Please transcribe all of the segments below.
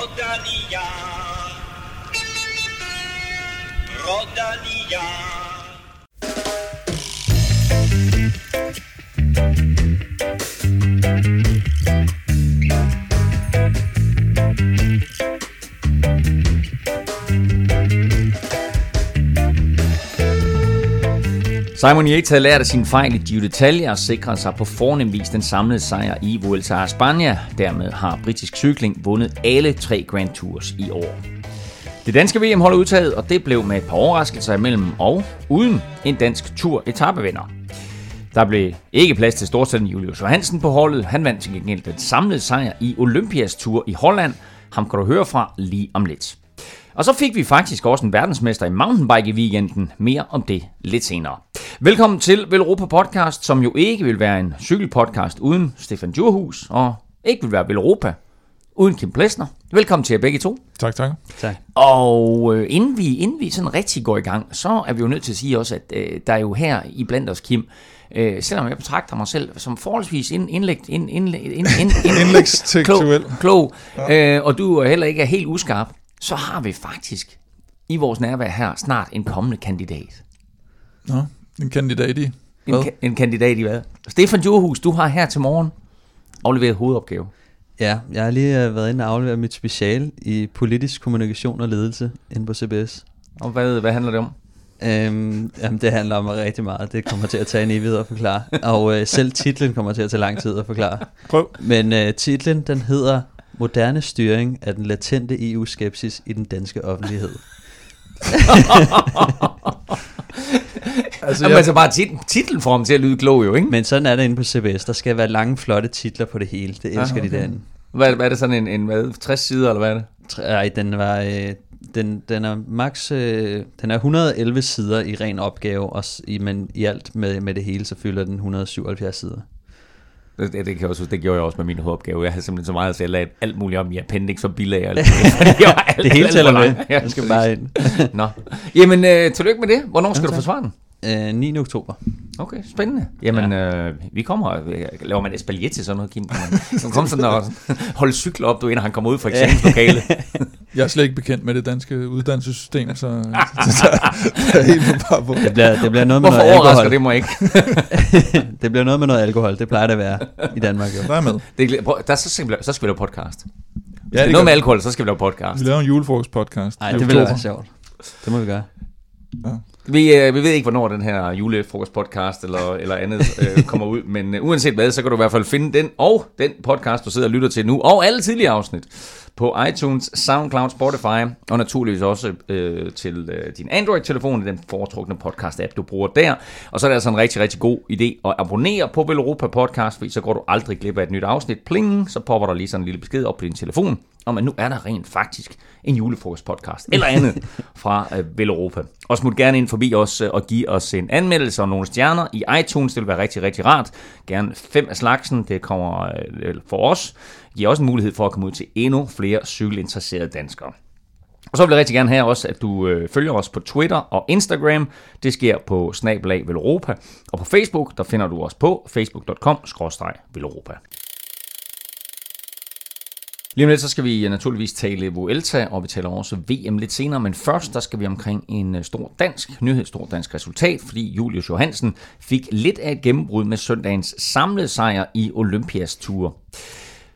Rodalia. Rodalia. Simon Yates havde lært af sin fejl i Giro d'Italia og sikret sig på fornem vis den samlede sejr i Vuelta a España. Dermed har britisk cykling vundet alle tre Grand Tours i år. Det danske VM holder udtaget, og det blev med et par overraskelser imellem og uden en dansk tur etapevinder. Der blev ikke plads til storsætten Julius Johansen på holdet. Han vandt til gengæld den samlede sejr i Olympias tur i Holland. Ham kan du høre fra lige om lidt. Og så fik vi faktisk også en verdensmester i mountainbike i weekenden. Mere om det lidt senere. Velkommen til Velropa Podcast, som jo ikke vil være en cykelpodcast uden Stefan Djurhus, og ikke vil være Velropa uden Kim Plesner. Velkommen til jer begge to. Tak, tak. Tak. Og øh, inden, vi, inden vi sådan rigtig går i gang, så er vi jo nødt til at sige også, at øh, der er jo her i blandt os, Kim, øh, selvom jeg betragter mig selv som forholdsvis ind, indlægt, ind, ind, ind, ind, ind, Indlægstekstuel. klog, klog øh, og du heller ikke er helt uskarp, så har vi faktisk i vores nærvær her snart en kommende kandidat. Nå, en kandidat i. En, Hvad? ka- en kandidat i hvad? Stefan Djurhus, du har her til morgen afleveret hovedopgave. Ja, jeg har lige øh, været inde og aflevere mit speciale i politisk kommunikation og ledelse inde på CBS. Og hvad, hvad handler det om? Øhm, jamen, det handler om rigtig meget. Det kommer til at tage en evighed at forklare. Og øh, selv titlen kommer til at tage lang tid at forklare. Prøv. Men øh, titlen, den hedder Moderne styring af den latente EU-skepsis i den danske offentlighed. Altså, Jamen, altså bare tit, titlen får ham til at lyde klog jo, ikke? Men sådan er det inde på CBS. Der skal være lange, flotte titler på det hele. Det elsker Ah, de okay. derinde. Hvad, hvad er det sådan en, en hvad, 60 sider, eller hvad er det? Tre- Ej, den var... Øh, den, den er max øh, den er 111 sider i ren opgave, og, i, men i alt med, med det hele, så fylder den 177 sider. Det, det, det, kan jeg også, huske, det gjorde jeg også med min hovedopgave. Jeg havde simpelthen så meget, at lagde alt muligt om i appendix og bilag. Og var alt, Det hele tæller med. Ja, skal bare ind. Nå. Jamen, øh, tillykke med det. Hvornår skal Ja, du forsvare den? Øh, 9. oktober. Okay, spændende. Jamen, ja. øh, vi kommer, øh, laver man espalier til sådan noget, Kim? Man, kan komme sådan og holde cykler op, du inden han kommer ud fra eksamenslokalet? Jeg er slet ikke bekendt med det danske uddannelsessystem, så, så er helt bare på. Det bliver, det bliver noget med Hvorfor noget alkohol. det mig ikke? det bliver noget med noget alkohol. Det plejer det at være i Danmark. Jo. Der er med. Det, er- der, så, skal vi, lave- så skal vi lave podcast. Hvis Ja, det er det noget med alkohol, så skal vi lave podcast. Vi laver en julefrokost-podcast. Nej, det oktober. være sjovt. Det må vi gøre. Ja. Vi, øh, vi ved ikke, hvornår den her julefrokost podcast eller, eller andet øh, kommer ud, men øh, uanset hvad, så kan du i hvert fald finde den og den podcast, du sidder og lytter til nu, og alle tidligere afsnit på iTunes, SoundCloud, Spotify, og naturligvis også øh, til øh, din Android-telefon, i den foretrukne podcast-app, du bruger der. Og så er det altså en rigtig, rigtig god idé at abonnere på Veluropa Podcast, fordi så går du aldrig glip af et nyt afsnit. Pling, så popper der lige sådan en lille besked op på din telefon, om at nu er der rent faktisk en julefrokost-podcast, eller andet fra øh, Velropa. Og smut gerne ind forbi os øh, og give os en anmeldelse og nogle stjerner i iTunes, det vil være rigtig, rigtig rart. Gerne fem af slagsen, det kommer øh, for os. Giver også en mulighed for at komme ud til endnu flere cykelinteresserede danskere. Og så vil jeg rigtig gerne have også, at du øh, følger os på Twitter og Instagram. Det sker på snabelag Velropa. Og på Facebook, der finder du os på facebook.com-velropa. Lige om lidt, så skal vi øh, naturligvis tale Vuelta, og vi taler også VM lidt senere, men først, der skal vi omkring en øh, stor dansk nyhed, stor dansk resultat, fordi Julius Johansen fik lidt af et gennembrud med søndagens samlede sejr i Olympias tur.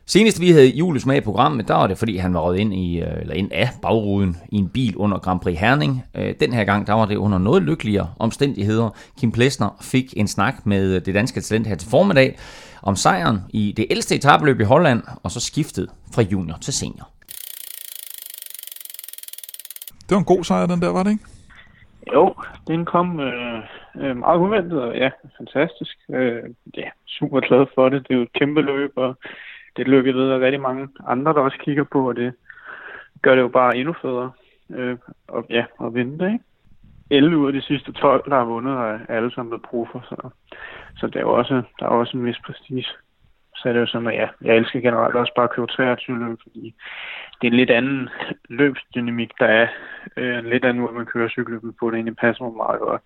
Senest vi havde Julius med i programmet, der var det fordi han var røget ind, i, øh, eller ind af bagruden i en bil under Grand Prix Herning. Den her gang der var det under noget lykkeligere omstændigheder. Kim Plesner fik en snak med det danske talent her til formiddag om sejren i det ældste etabeløb i Holland, og så skiftet fra junior til senior. Det var en god sejr, den der, var det ikke? Jo, den kom øh, øh, meget uventet, og ja, fantastisk. Øh, ja, super glad for det. Det er jo et kæmpe løb, og det er et løb, jeg ved, er rigtig mange andre, der også kigger på, og det gør det jo bare endnu federe. Øh, og ja, at vinde det, ikke? 11 ud af de sidste 12, der har vundet, er alle sammen blevet proffer, så, så det er jo også, der er også en vis prestige. Så er det jo sådan, at ja, jeg elsker generelt også bare at køre 23 løb, fordi det er en lidt anden løbsdynamik, der er. Øh, en lidt anden måde, man kører cykeløbet på. Det egentlig passer mig meget godt.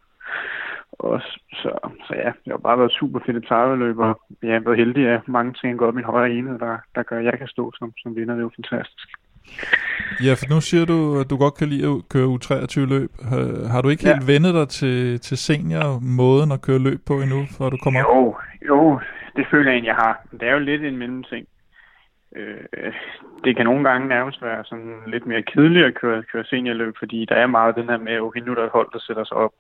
Og så, så ja, jeg har bare været super fedt etabeløb, og jeg har været heldig, at mange ting går op i min højre ene, der, der gør, at jeg kan stå som, som vinder. Det er jo fantastisk. Ja, for nu siger du, at du godt kan lide at køre U23-løb. Har, har du ikke Ja. helt vendet dig til, til senior-måden at køre løb på endnu, før du kommer op? Jo, jo, det føler jeg egentlig, jeg har. Det er jo lidt en mellemting. Øh, det kan nogle gange nærmest være sådan lidt mere kedeligt at køre, køre seniorløb, fordi der er meget den her med, okay, nu er der et hold, der sætter sig op.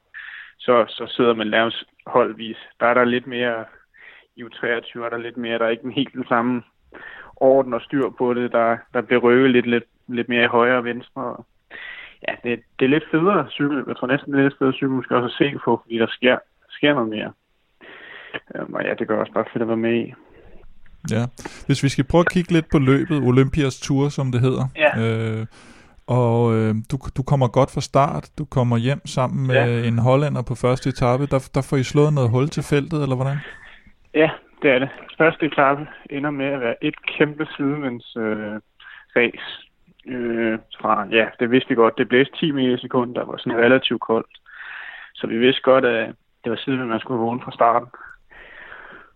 Så, så sidder man nærmest holdvis. Der er der lidt mere, i U23 er der lidt mere, der er ikke helt den samme orden og styr på det. Der, der bliver røvet lidt, lidt, lidt mere i højre og venstre. Ja, det, det er lidt federe cykel. Jeg tror næsten, det er lidt federe cykel, måske også at se på, fordi der sker, sker noget mere. Øhm, og ja, det gør også bare fedt at være med i. Ja. Hvis vi skal prøve at kigge lidt på løbet, Olympias Tour, som det hedder. Ja. Øh, og øh, du, du kommer godt fra start. Du kommer hjem sammen med Ja. en hollænder på første etape. Der, der får I slået noget hul til feltet, eller hvordan? Ja, det er det. Første etape ender med at være et kæmpe sidevinds øh, race. Øh, fra, ja, det vidste vi godt. Det blæste 10 meter i sekundet, der var sådan relativt koldt. Så vi vidste godt, at det var sidevind, man skulle vågne fra starten.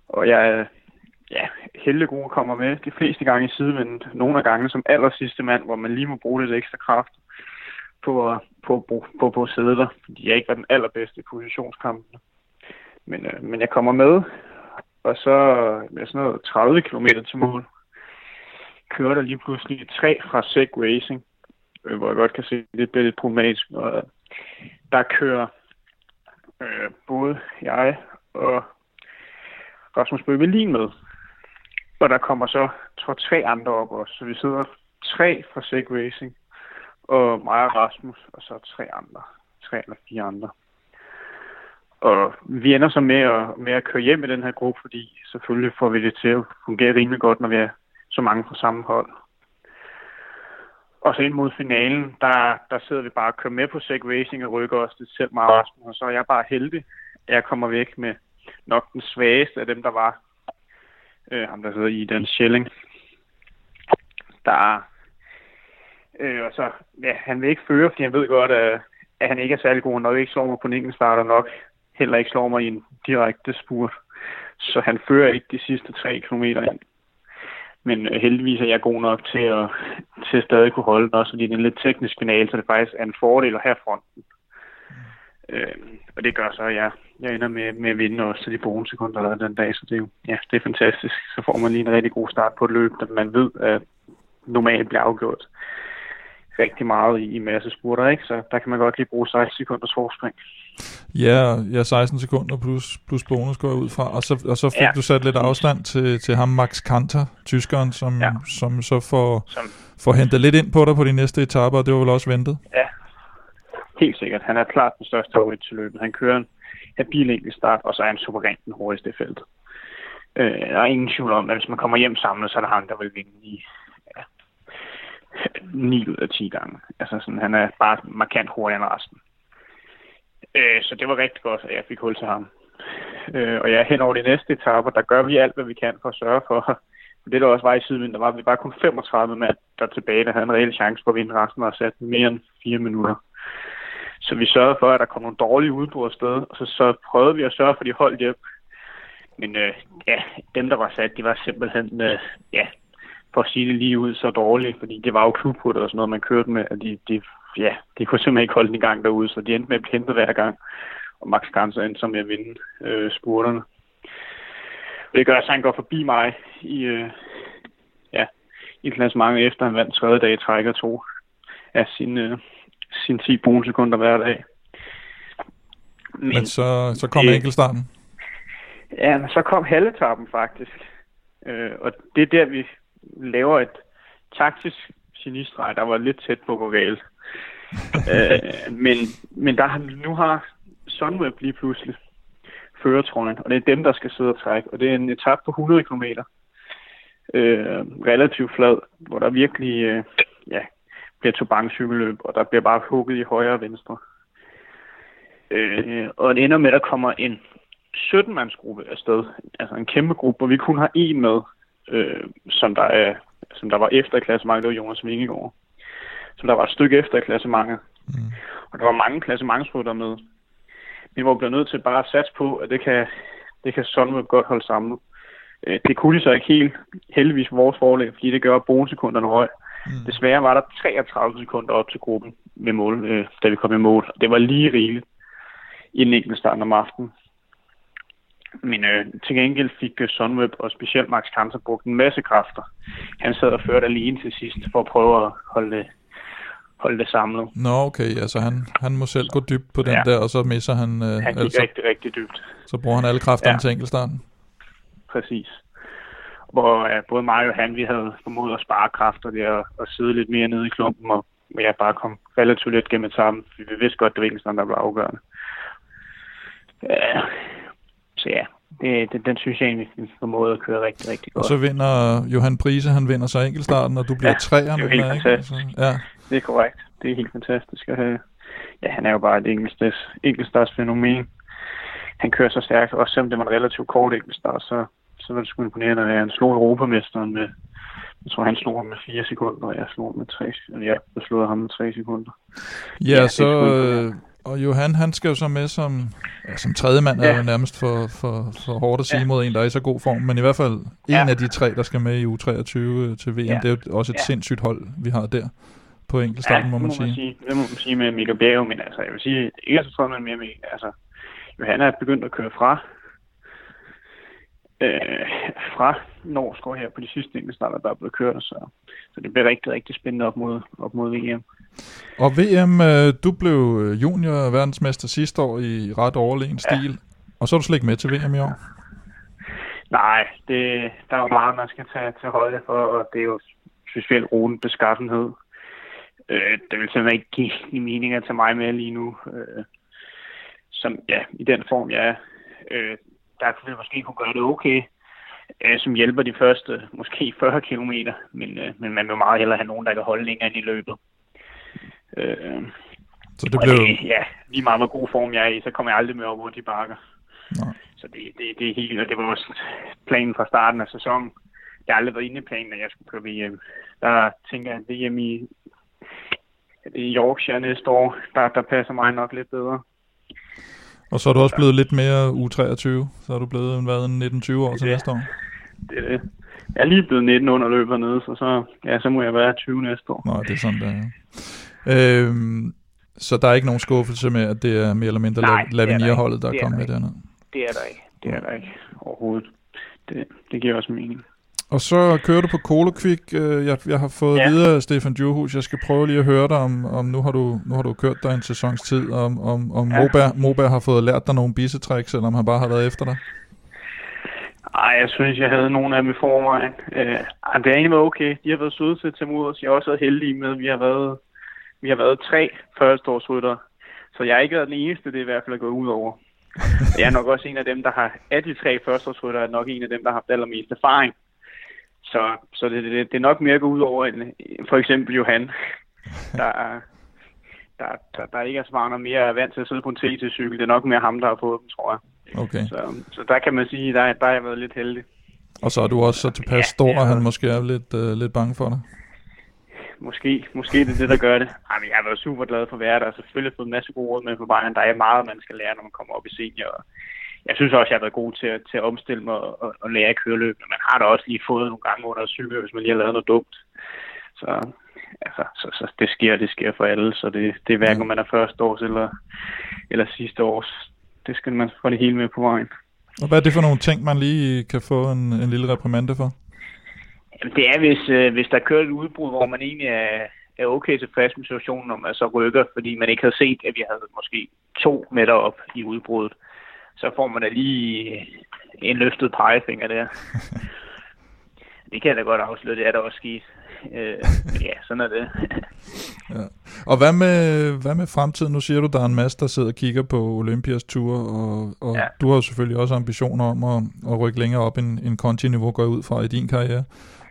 Og jeg ja, heldig god kommer med de fleste gange i sidevind. Nogle af gange som aller sidste mand, hvor man lige må bruge lidt ekstra kraft på på, på, på, på sædler, fordi jeg ikke var den allerbedste i positionskampen. Men, øh, men jeg kommer med, og så med sådan noget 30 km til mål, kører der lige pludselig tre fra Seg Racing, øh, hvor jeg godt kan se, at det bliver lidt problematisk. Og øh, der kører øh, både jeg og Rasmus Bøbelin med. Og der kommer så, tror tre andre op også. Så vi sidder tre fra Seg Racing, og mig og Rasmus, og så tre andre. Tre eller fire andre. Og vi ender så med at, med at køre hjem i den her gruppe, fordi selvfølgelig får vi det til at fungere rimelig godt, når vi er så mange fra samme hold. Og så ind mod finalen, der, der sidder vi bare og kører med på Seg Racing og rykker os det selv meget Rasmus. Og så er jeg bare heldig, at jeg kommer væk med nok den svageste af dem, der var. Øh, ham, der hedder i den Schelling. Der øh, og så, ja, han vil ikke føre, fordi han ved godt, at, at han ikke er særlig god, når nok ikke slår mig på en enkelt starter nok heller ikke slår mig i en direkte spurt. Så han fører ikke de sidste tre kilometer ind. Men øh, heldigvis er jeg god nok til at, til at stadig kunne holde den også, fordi det er en lidt teknisk finale, så det faktisk er en fordel at have fronten. Øh, og det gør så, at jeg, jeg ender med, med at vinde også til de bonussekunder, der er den dag, så det er jo ja, det er fantastisk. Så får man lige en rigtig god start på et løb, der man ved, at normalt bliver afgjort rigtig meget i, i masse spurter, ikke? Så der kan man godt lige bruge 16 sekunders forspring. Ja, ja 16 sekunder plus, plus bonus går jeg ud fra. Og så, og så fik ja. Du sat lidt afstand til, til ham, Max Kanter, tyskeren, som, ja. Som så får, Som, får hentet lidt ind på dig på de næste etaper, og det var vel også ventet. ja, helt sikkert. Han er klart den største favorit til løbet. Han kører en habil enkelt start, og så er han suverænt den hurtigste i feltet. Øh, der er ingen tvivl om, at hvis man kommer hjem samlet, så er det ham, der vil vinde i ja, 9 ud af 10 gange. Altså sådan, han er bare markant hurtigere end resten. Øh, så det var rigtig godt, at jeg fik hul til ham. Øh, og ja, hen over de næste etaper, der gør vi alt, hvad vi kan for at sørge for, for det der også var i sidevind, der var vi bare kun 35 mand, der tilbage, der havde en reel chance for at vinde resten og sat mere end 4 minutter. Så vi sørgede for, at der kom nogle dårlige udbrud afsted, og så, så prøvede vi at sørge for, at de holdt hjem. Men øh, ja, dem, der var sat, de var simpelthen, øh, ja, for at sige det lige ud, så dårlige, fordi det var jo klubputter og sådan noget, man kørte med, at de, de, ja, de kunne simpelthen ikke holde den i gang derude, så de endte med at blive hentet hver gang. Og Max Ganser endte så med at vinde øh, spurterne. Og det gør, at han går forbi mig i, øh, ja, i klassementet efter han vandt tredje dag i træk og to af sine, øh, sine 10 bonussekunder hver dag. Men, Men så, så kom det- enkeltstarten. Ja, men så kom halvetappen faktisk. Øh, og det er der, vi laver et taktisk genistreg, der var lidt tæt på at gå galt. øh, men, men der, nu har Sunweb lige pludselig føretrøjen, og det er dem, der skal sidde og trække. Og det er en etap på 100 km. Øh, relativt flad, hvor der virkelig øh, ja, bliver tobankcykelløb, og der bliver bare hugget i højre og venstre. Øh, og det ender med, at der kommer en 17-mandsgruppe afsted. Altså en kæmpe gruppe, hvor vi kun har en med, øh, som, der er, som der var efter i klassemarkedet, det var Jonas Vingegaard. Som der var et stykke efter i klassementet. Mm. Og der var mange klassementsrytter med. Vi var blevet nødt til bare at satse på, at det kan, det kan Sunweb godt holde sammen. Øh, det kunne de så ikke helt, heldigvis vores forlæg, fordi det gør, bonussekunderne røg. Mm. Desværre var der 33 sekunder op til gruppen med mål, øh, da vi kom i mål. Det var lige rigeligt i den enkelte start om aftenen. Men øh, til gengæld fik øh, Sunweb og specielt Max Kanter brugt en masse kræfter. Han sad og førte alene til sidst for at prøve at holde det, holde det samlet. Nå, okay. Altså han, han må selv gå dybt på den ja. der, og så misser han... Øh, han gik altså, rigtig, rigtig dybt. Så bruger han alle kræfterne ja. til enkeltstarten. Præcis. Hvor ja, både mig og han, vi havde formået at spare kræfter der og, og sidde lidt mere nede i klumpen, og jeg bare kom relativt let gennem etappen, for vi vidste godt, det var enkeltstarten, der var afgørende. Ja, så ja, det, det, den synes jeg egentlig formåede at køre rigtig, rigtig godt. Og så vinder Johan Prise, han vinder så enkeltstarten, og du bliver ja, træer det er med helt den, ikke? fantastisk. Altså, ja. Det er korrekt. Det er helt fantastisk at have. Ja, han er jo bare et enkeltstarts, enkeltstarts fænomen. Han kører så stærkt, også selvom det var en relativt kort enkeltstart, så, så var det sgu imponerende, at han slog Europamesteren med, jeg tror, han slog ham med 4 sekunder, og jeg slog ham med 3 sekunder. Ja, jeg slog ham med 3 sekunder. Ja, Ja, er så... Øh, og Johan, han skal jo så med som, ja, som tredje mand, er Ja. jo nærmest for, for, for hårdt at sige Ja. mod en, der er i så god form. Men i hvert fald en Ja. af de tre, der skal med i U23 til VM. Ja. Det er jo også et Ja. sindssygt hold, vi har der på enkeltstarten, må det man må sige. man sige. Det må man sige med Mikkel Bjerg, men altså, jeg vil sige, ikke så tror man mere med, altså, Johan er begyndt at køre fra, øh, fra Norskov her på de sidste enkeltstarter, der er blevet kørt, så, så det bliver rigtig, rigtig spændende op mod, op mod VM. Og VM, øh, du blev øh, junior verdensmester sidste år i ret overlegen stil, og så er du slet ikke med til VM i år. Nej, det, der er jo meget, man skal tage til højde for, og det er jo specielt roden beskaffenhed. Øh, det vil simpelthen ikke give i mening at tage mig med lige nu. Øh, som, ja, i den form, jeg er. Øh, der kunne vi måske kunne gøre det okay, øh, som hjælper de første måske 40 km, men, øh, men man vil meget hellere have nogen, der kan holde længere ind i løbet. Øh, Så det blev... det, ja, lige meget hvor god form jeg er i, så kommer jeg aldrig med op over de bakker. Nej. Så det, det, det er helt, og det var også planen fra starten af sæsonen. Jeg har aldrig været inde i planen, at jeg skulle køre VM. Der tænker jeg, at VM i Yorkshire næste år, der, der passer mig nok lidt bedre. Og så er du også blevet lidt mere U23, så er du blevet været en 19-20 år til Ja. næste år. Det er det. Jeg er lige blevet 19 under løbet hernede, så, så, ja, så må jeg være 20 næste år. Nå, det er sådan, der er. Øhm, så der er ikke nogen skuffelse med, at det er mere eller mindre Nej, det er der Lavinia-holdet, der er. Det er kommet med der dernede. Det er der ikke. Det er der ikke overhovedet. Det, det giver også mening. Og så kører du på Kolokvik. Øh, Jeg, jeg har fået ja. Videre Stefan Djurhus. Jeg skal prøve lige at høre dig om, om nu, har du, nu har du kørt dig en sæsons tid, om, om, om ja. Moberg, Moberg har fået lært dig nogle eller om han bare har været efter dig. Ej, jeg synes, jeg havde nogle af dem i forvejen. Øh, det har egentlig været okay. De har været søde til at tage mod os. Jeg har også været heldig med, at vi har været, vi har været tre førsteårsryttere. Så jeg har ikke været den eneste, det er i hvert fald er gået ud over. Jeg er nok også en af dem, der har, af de tre førsteårsryttere, er nok en af dem, der har haft allermest erfaring. Så, så det, det, det er nok mere at gå ud over end for eksempel Johan, der, er- der, der, der ikke er mange og mere er vant til at sidde på en TT-cykel. Det er nok mere ham, der har fået dem, tror jeg. Okay. Så, så der kan man sige, der, der har jeg været lidt heldig. Og så er du også så tilpas Ja, stor, at han måske er lidt, øh, lidt bange for dig. Måske, måske det er det, der gør det. Ej, men jeg har været super glad for at være der, og selvfølgelig fået en masse gode råd med på vejen. Der er meget, man skal lære, når man kommer op i senior. Og Jeg synes også, jeg har været god til at, til at omstille mig og, og, og lære at køre løb, men man har da også lige fået nogle gange under cykel, hvis man lige har lavet noget dumt. Så, altså, så, så det sker, det sker for alle, så det, det er hverken, om man er første års eller, eller sidste års. Det skal man få det hele med på vejen. Og hvad er det for nogle ting, man lige kan få en, en lille reprimande for? Jamen, det er, hvis, øh, hvis der kører et udbrud, hvor man egentlig er, er okay tilfreds med situationen, om man så rykker, fordi man ikke havde set, at vi havde måske to meter op i udbruddet. Så får man da lige en løftet pegefinger der. det kan jeg da godt afsløre, det er der også sket. Øh, ja, sådan er det. Ja. Og hvad med, hvad med fremtiden? Nu siger du, der er en masse, der sidder og kigger på Olympias tur, og, og ja. Ja. du har jo selvfølgelig også ambitioner om at, at rykke længere op end, end konti-niveau går ud fra i din karriere.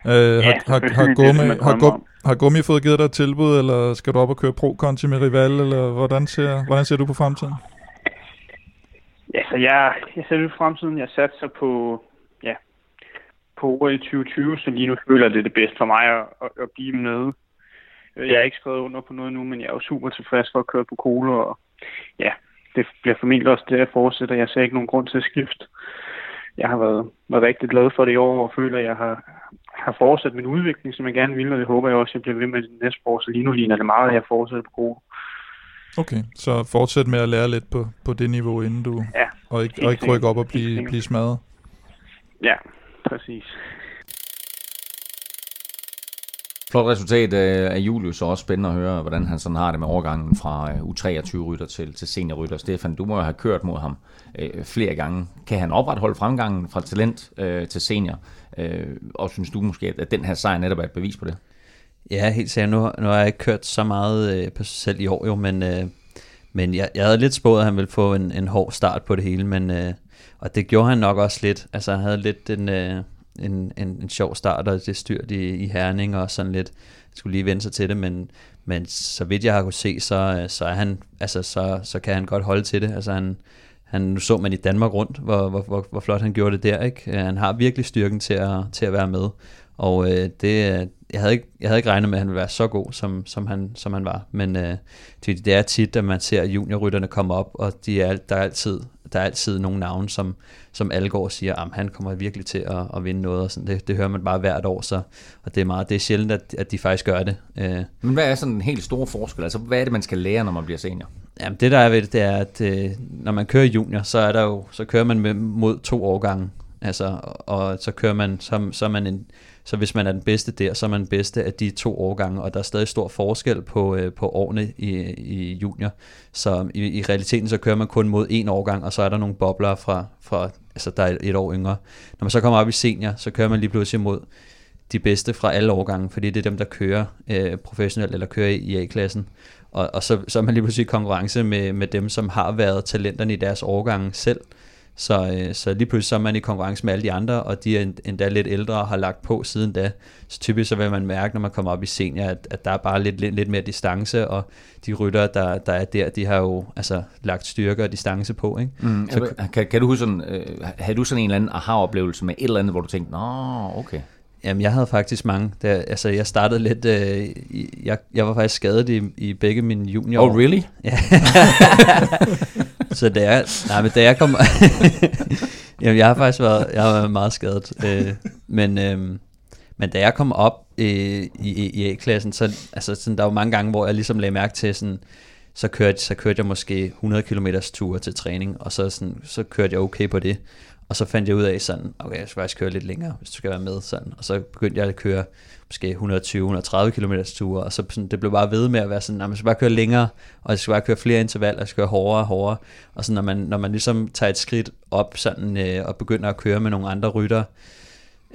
Øh, har, har, har, det det, Gummi, man har, drømmer Gum, om. har Gummi fået givet dig et tilbud, eller skal du op og køre pro-konti med Rival, eller hvordan ser, hvordan ser du på fremtiden? Ja, så jeg, jeg ser ud fremtiden. Jeg satser på, ja, på OL 2020, så lige nu føler det det bedste for mig at, at, at blive med. Øh, jeg har ikke skrevet under på noget nu, men jeg er jo super tilfreds for at køre på Kolo, og ja, det bliver formentlig også det, jeg fortsætter. Jeg ser ikke nogen grund til at skifte. Jeg har været, været rigtig glad for det i år, og føler, at jeg har, har fortsat min udvikling, som jeg gerne vil, og det håber jeg også, at jeg bliver ved med det næste år. Så lige nu ligner det meget, at jeg fortsætter på Kolo. Okay, så fortsæt med at lære lidt på, på det niveau, inden du... Ja, og ikke, og ikke rykke op og blive, blive smadret. Ja, præcis. Flot resultat af Julius, og også spændende at høre, hvordan han sådan har det med overgangen fra øh, U23-rytter til, til seniorrytter. Stefan, du må jo have kørt mod ham øh, flere gange. Kan han opretholde fremgangen fra talent øh, til senior? Øh, og synes du måske, at den her sejr netop er et bevis på det? Ja, helt sikkert. Nu, nu har jeg ikke kørt så meget øh, på sig selv i år jo, men, øh, men jeg, jeg havde lidt spået, at han ville få en, en hård start på det hele, men, øh, og det gjorde han nok også lidt. Altså han havde lidt en, øh, en, en, en sjov start, og det styrt i, i Herning og sådan lidt. Jeg skulle lige vende sig til det, men, men så vidt jeg har kunne se, så, øh, så, er han, altså, så, så kan han godt holde til det. Altså han, han, nu så man i Danmark rundt, hvor, hvor, hvor, hvor flot han gjorde det der. Ikke? Øh, han har virkelig styrken til at, til at være med. Og øh, det, jeg, havde ikke, jeg havde ikke regnet med, at han ville være så god, som, som, han, som han var. Men øh, det, det er tit, at man ser juniorrytterne komme op, og de er, der, er altid, der er altid nogle navne, som, som alle går og siger, at han kommer virkelig til at, at vinde noget. Og sådan. Det, det hører man bare hvert år, så, og det er, meget, det er sjældent, at, at de faktisk gør det. Øh, Men hvad er sådan en helt stor forskel? Altså, hvad er det, man skal lære, når man bliver senior? Jamen det der er ved det, det er, at øh, når man kører junior, så er der jo, så kører man med, mod to årgange. Altså, og så kører man, så, så er man en, så hvis man er den bedste der, så er man den bedste af de to årgange, og der er stadig stor forskel på, øh, på årene i, i junior. Så i, i realiteten så kører man kun mod en årgang, og så er der nogle bobler fra, fra altså der er et år yngre. Når man så kommer op i senior, så kører man lige pludselig mod de bedste fra alle årgange, fordi det er dem, der kører øh, professionelt eller kører i, A-klassen. Og, og så, så er man lige pludselig i konkurrence med, med dem, som har været talenterne i deres årgange selv. Så, øh, så lige pludselig så er man i konkurrence med alle de andre, og de er endda lidt ældre og har lagt på siden da. Så typisk så vil man mærke, når man kommer op i senior, at, at der er bare lidt, lidt, lidt mere distance, og de rytter, der, der er der, de har jo altså, lagt styrke og distance på. Ikke? Mm, så, kan, kan du huske sådan, øh, havde du sådan en eller anden aha-oplevelse med et eller andet, hvor du tænkte, nå, okay. Jamen, jeg havde faktisk mange. Der, altså, jeg startede lidt... Øh, jeg, jeg var faktisk skadet i, i begge mine junior. Oh, really? Ja. så da jeg, nej, men da jeg kom... Jamen, jeg har faktisk været, jeg har været meget skadet. Øh, men, øh, men da jeg kom op øh, i, i, i A-klassen, så altså, sådan, der var mange gange, hvor jeg ligesom lagde mærke til, sådan, så kørte, så kørte jeg måske 100 km ture til træning, og så, sådan, så kørte jeg okay på det. Og så fandt jeg ud af sådan, okay, jeg skal faktisk køre lidt længere, hvis du skal være med. Sådan. Og så begyndte jeg at køre måske 120-130 km ture, og så sådan, det blev bare ved med at være sådan, at man skal bare køre længere, og jeg skal bare køre flere intervaller, jeg skal køre hårdere og hårdere. Og så når man, når man ligesom tager et skridt op sådan, øh, og begynder at køre med nogle andre rytter,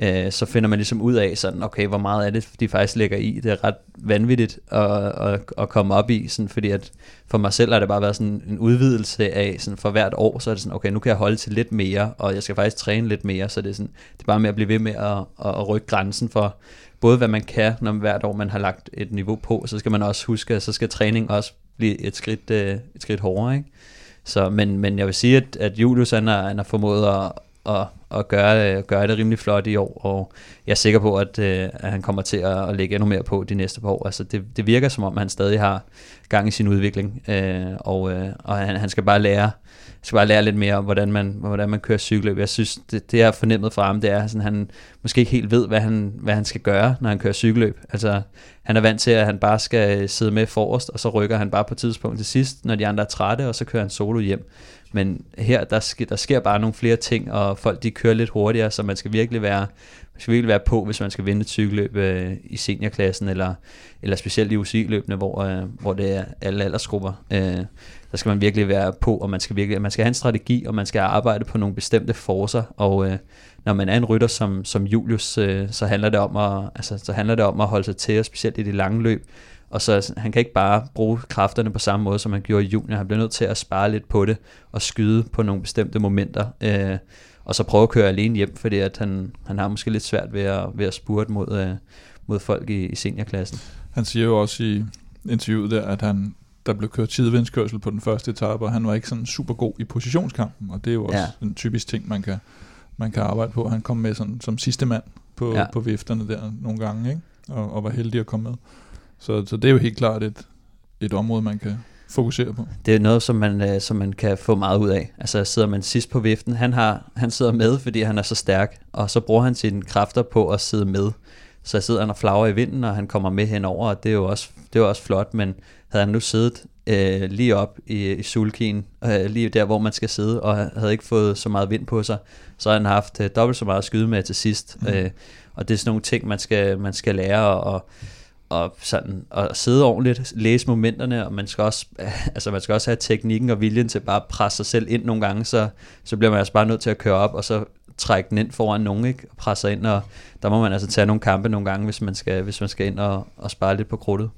øh, så finder man ligesom ud af sådan, okay, hvor meget er det de faktisk lægger i. Det er ret vanvittigt at, at, at komme op i, sådan, fordi at for mig selv har det bare været sådan en udvidelse af, sådan for hvert år, så er det sådan, okay, nu kan jeg holde til lidt mere, og jeg skal faktisk træne lidt mere, så det er, sådan, det er bare med at blive ved med at, at, at rykke grænsen for, både hvad man kan, når man hvert år man har lagt et niveau på, så skal man også huske, at så skal træning også blive et skridt, øh, et skridt hårdere, ikke? Så, men, men jeg vil sige, at, at Julius han har, han har formået at, at, at gøre, øh, gøre det rimelig flot i år, og jeg er sikker på, at, øh, at han kommer til at, at lægge endnu mere på de næste par år. Altså det, det virker som om, han stadig har gang i sin udvikling, øh, og, øh, og han, han skal bare lære skal bare lære lidt mere om, hvordan man, hvordan man kører cykelløb. Jeg synes, det, det jeg har fornemmet fra ham, det er, at han måske ikke helt ved, hvad han, hvad han skal gøre, når han kører cykelløb. Altså, han er vant til, at han bare skal øh, sidde med forrest, og så rykker han bare på tidspunkt til sidst, når de andre er trætte, og så kører han solo hjem. Men her, der, sker, der sker bare nogle flere ting, og folk de kører lidt hurtigere, så man skal virkelig være, man skal virkelig være på, hvis man skal vinde et cykelløb øh, i seniorklassen, eller, eller specielt i UCI-løbene, hvor, øh, hvor det er alle aldersgrupper. Øh, der skal man virkelig være på, og man skal, virkelig, man skal have en strategi, og man skal arbejde på nogle bestemte forcer, og øh, når man er en rytter som, som Julius, øh, så, handler det om at, altså, så handler det om at holde sig til, og specielt i de lange løb, og så han kan ikke bare bruge kræfterne på samme måde, som han gjorde i junior. Han bliver nødt til at spare lidt på det, og skyde på nogle bestemte momenter, øh, og så prøve at køre alene hjem, fordi at han, han har måske lidt svært ved at, ved at spurte mod, øh, mod folk i, i seniorklassen. Han siger jo også i interviewet der, at han, der blev kørt tidevindskørsel på den første etape, og han var ikke sådan super god i positionskampen, og det er jo også Ja. en typisk ting, man kan, man kan arbejde på. Han kom med sådan, som sidste mand på, ja. på vifterne der nogle gange, ikke? Og, og var heldig at komme med. Så, så det er jo helt klart et, et område, man kan, fokusere på. Det er noget, som man, øh, som man kan få meget ud af. Altså sidder man sidst på viften, han, har, han sidder med, fordi han er så stærk, og så bruger han sine kræfter på at sidde med. Så sidder han og flager i vinden, og han kommer med henover, og det er jo også, det er også flot, men havde han nu siddet øh, lige op i, i sulkien, øh, lige der, hvor man skal sidde, og havde ikke fået så meget vind på sig, så havde han haft øh, dobbelt så meget at skyde med til sidst. Mm. Øh, og det er sådan nogle ting, man skal, man skal lære, og, og og sådan at sidde ordentligt, læse momenterne, og man skal også, altså man skal også have teknikken og viljen til bare at presse sig selv ind nogle gange, så, så bliver man altså bare nødt til at køre op, og så trække den ind foran nogen, ikke? og presse ind, og der må man altså tage nogle kampe nogle gange, hvis man skal, hvis man skal ind og, og spare lidt på krudtet.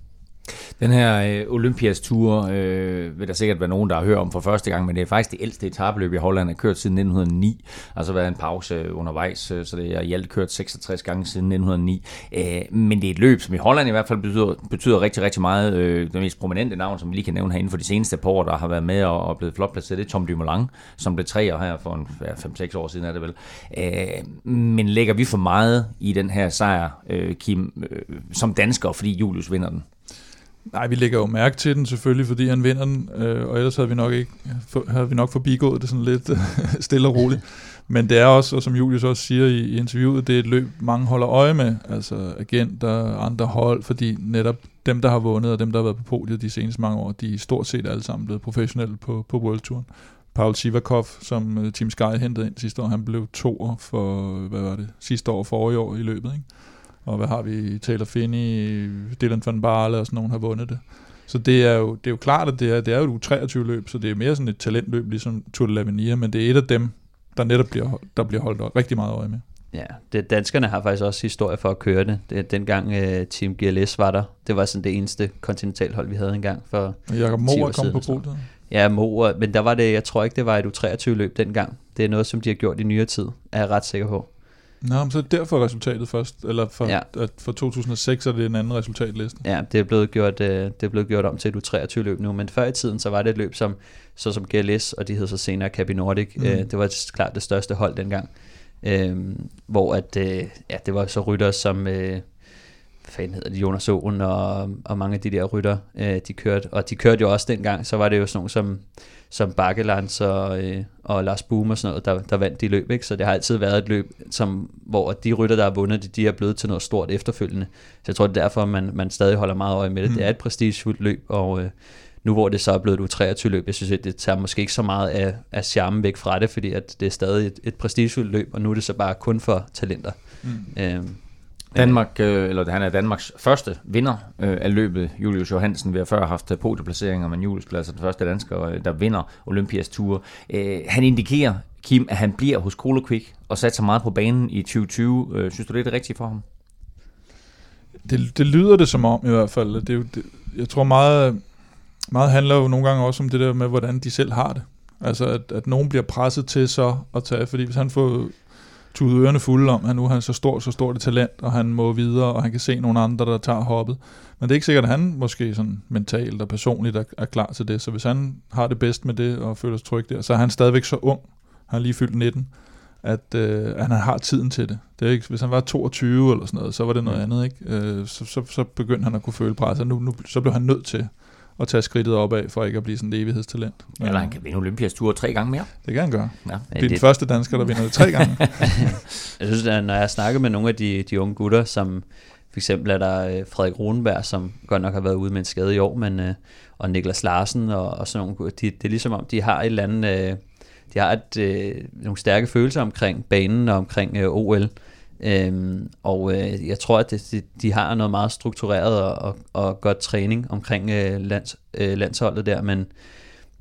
Den her øh, Olympias-tur øh, vil der sikkert være nogen, der har hørt om for første gang, men det er faktisk det ældste etabløb i Holland, er kørt siden 1909. Altså været en pause øh, undervejs, øh, så det er i alt kørt 66 gange siden 1909. Øh, men det er et løb, som i Holland i hvert fald betyder, betyder rigtig, rigtig meget. Øh, det mest prominente navn, som vi lige kan nævne herinde for de seneste par år, der har været med og, og blevet flot placeret, det er Tom Dumoulin, som blev tre her for en, ja, 5-6 år siden er det vel. Øh, men lægger vi for meget i den her sejr, øh, Kim, øh, som dansker, fordi Julius vinder den? Nej, vi lægger jo mærke til den selvfølgelig, fordi han vinder den, øh, og ellers havde vi nok ikke havde vi nok forbigået det sådan lidt stille og roligt. Men det er også, og som Julius også siger i, i interviewet, det er et løb, mange holder øje med, altså agenter, andre hold, fordi netop dem, der har vundet, og dem, der har været på podiet de seneste mange år, de er stort set alle sammen blevet professionelle på, på World Touren. Paul Sivakov, som øh, Team Sky hentede ind sidste år, han blev toer for, hvad var det, sidste år, forrige år i løbet, ikke? Og hvad har vi, Taylor Finney, Dylan van Barle og sådan nogen har vundet det. Så det er jo, det er jo klart, at det er, det er jo et U23-løb, så det er mere sådan et talentløb, ligesom Tour de l'Avenir, men det er et af dem, der netop bliver, der bliver holdt rigtig meget øje med. Ja, det, danskerne har faktisk også historie for at køre det. det dengang uh, Team GLS var der, det var sådan det eneste kontinentalhold, vi havde engang for Jakob Mohr kom på podiet. Ja, Mohr, men der var det, jeg tror ikke, det var et U23-løb dengang. Det er noget, som de har gjort i nyere tid, er jeg ret sikker på. Nå, men så er derfor resultatet først, eller for, ja. at for 2006 er det en anden resultatliste. Ja, det er blevet gjort, øh, det er blevet gjort om til et U23-løb nu, men før i tiden, så var det et løb som, så som GLS, og de hed så senere Capi Nordic. Mm. Øh, det var klart det største hold dengang, øh, hvor at, øh, ja, det var så rytter som, øh, fanden hedder det, Jonas Owen og, og mange af de der rytter, øh, de kørte, og de kørte jo også dengang, så var det jo sådan nogle som som Bakkelands og, øh, og Lars Boom og sådan noget, der, der vandt de løb. Ikke? Så det har altid været et løb, som, hvor de rytter, der har vundet, de, de er blevet til noget stort efterfølgende. Så jeg tror, det er derfor, man, man stadig holder meget øje med det. Mm. Det er et prestigefuldt løb, og øh, nu hvor det så er blevet et U23-løb, jeg synes, at det tager måske ikke så meget af, af charmen væk fra det, fordi at det er stadig et, et prestigefuldt løb, og nu er det så bare kun for talenter. Mm. Øh, Danmark, øh, eller han er Danmarks første vinder øh, af løbet. Julius Johansen, vi har før haft øh, podieplaceringer, men Julius bliver altså den første dansker, øh, der vinder Olympias Tour. Øh, han indikerer, Kim, at han bliver hos Colo Quick og satser meget på banen i 2020. Øh, synes du, det er det rigtige for ham? Det, det lyder det som om i hvert fald. Det er jo, det, jeg tror meget, meget handler jo nogle gange også om det der med, hvordan de selv har det. Altså, at, at nogen bliver presset til så at tage, fordi hvis han får tude ørerne fulde om, at nu er han så stor, så stort et talent, og han må videre, og han kan se nogle andre, der tager hoppet. Men det er ikke sikkert, at han måske sådan mentalt og personligt er, er klar til det. Så hvis han har det bedst med det, og føler sig tryg der, så er han stadigvæk så ung, han er lige fyldt 19, at, øh, at han har tiden til det. det er ikke, hvis han var 22 eller sådan noget, så var det noget mm. andet. Ikke? Øh, så, så, så begyndte han at kunne føle presset. Nu, nu, så blev han nødt til at tage skridtet opad, for ikke at blive sådan et evighedstalent. Eller han kan vinde Olympias tur tre gange mere. Det kan han gøre. Ja. Det er den første dansker, der vinder det tre gange. jeg synes, at når jeg snakker med nogle af de, de unge gutter, som for eksempel er der øh, Frederik Rosenberg, som godt nok har været ude med en skade i år, men, øh, og Niklas Larsen og, og sådan nogle, de, det er ligesom om, de har et eller andet, øh, de har et, nogle stærke følelser omkring banen og omkring OL. Øhm, og øh, jeg tror, at det, de har noget meget struktureret og, og, og godt træning omkring øh, lands, øh, landsholdet der, men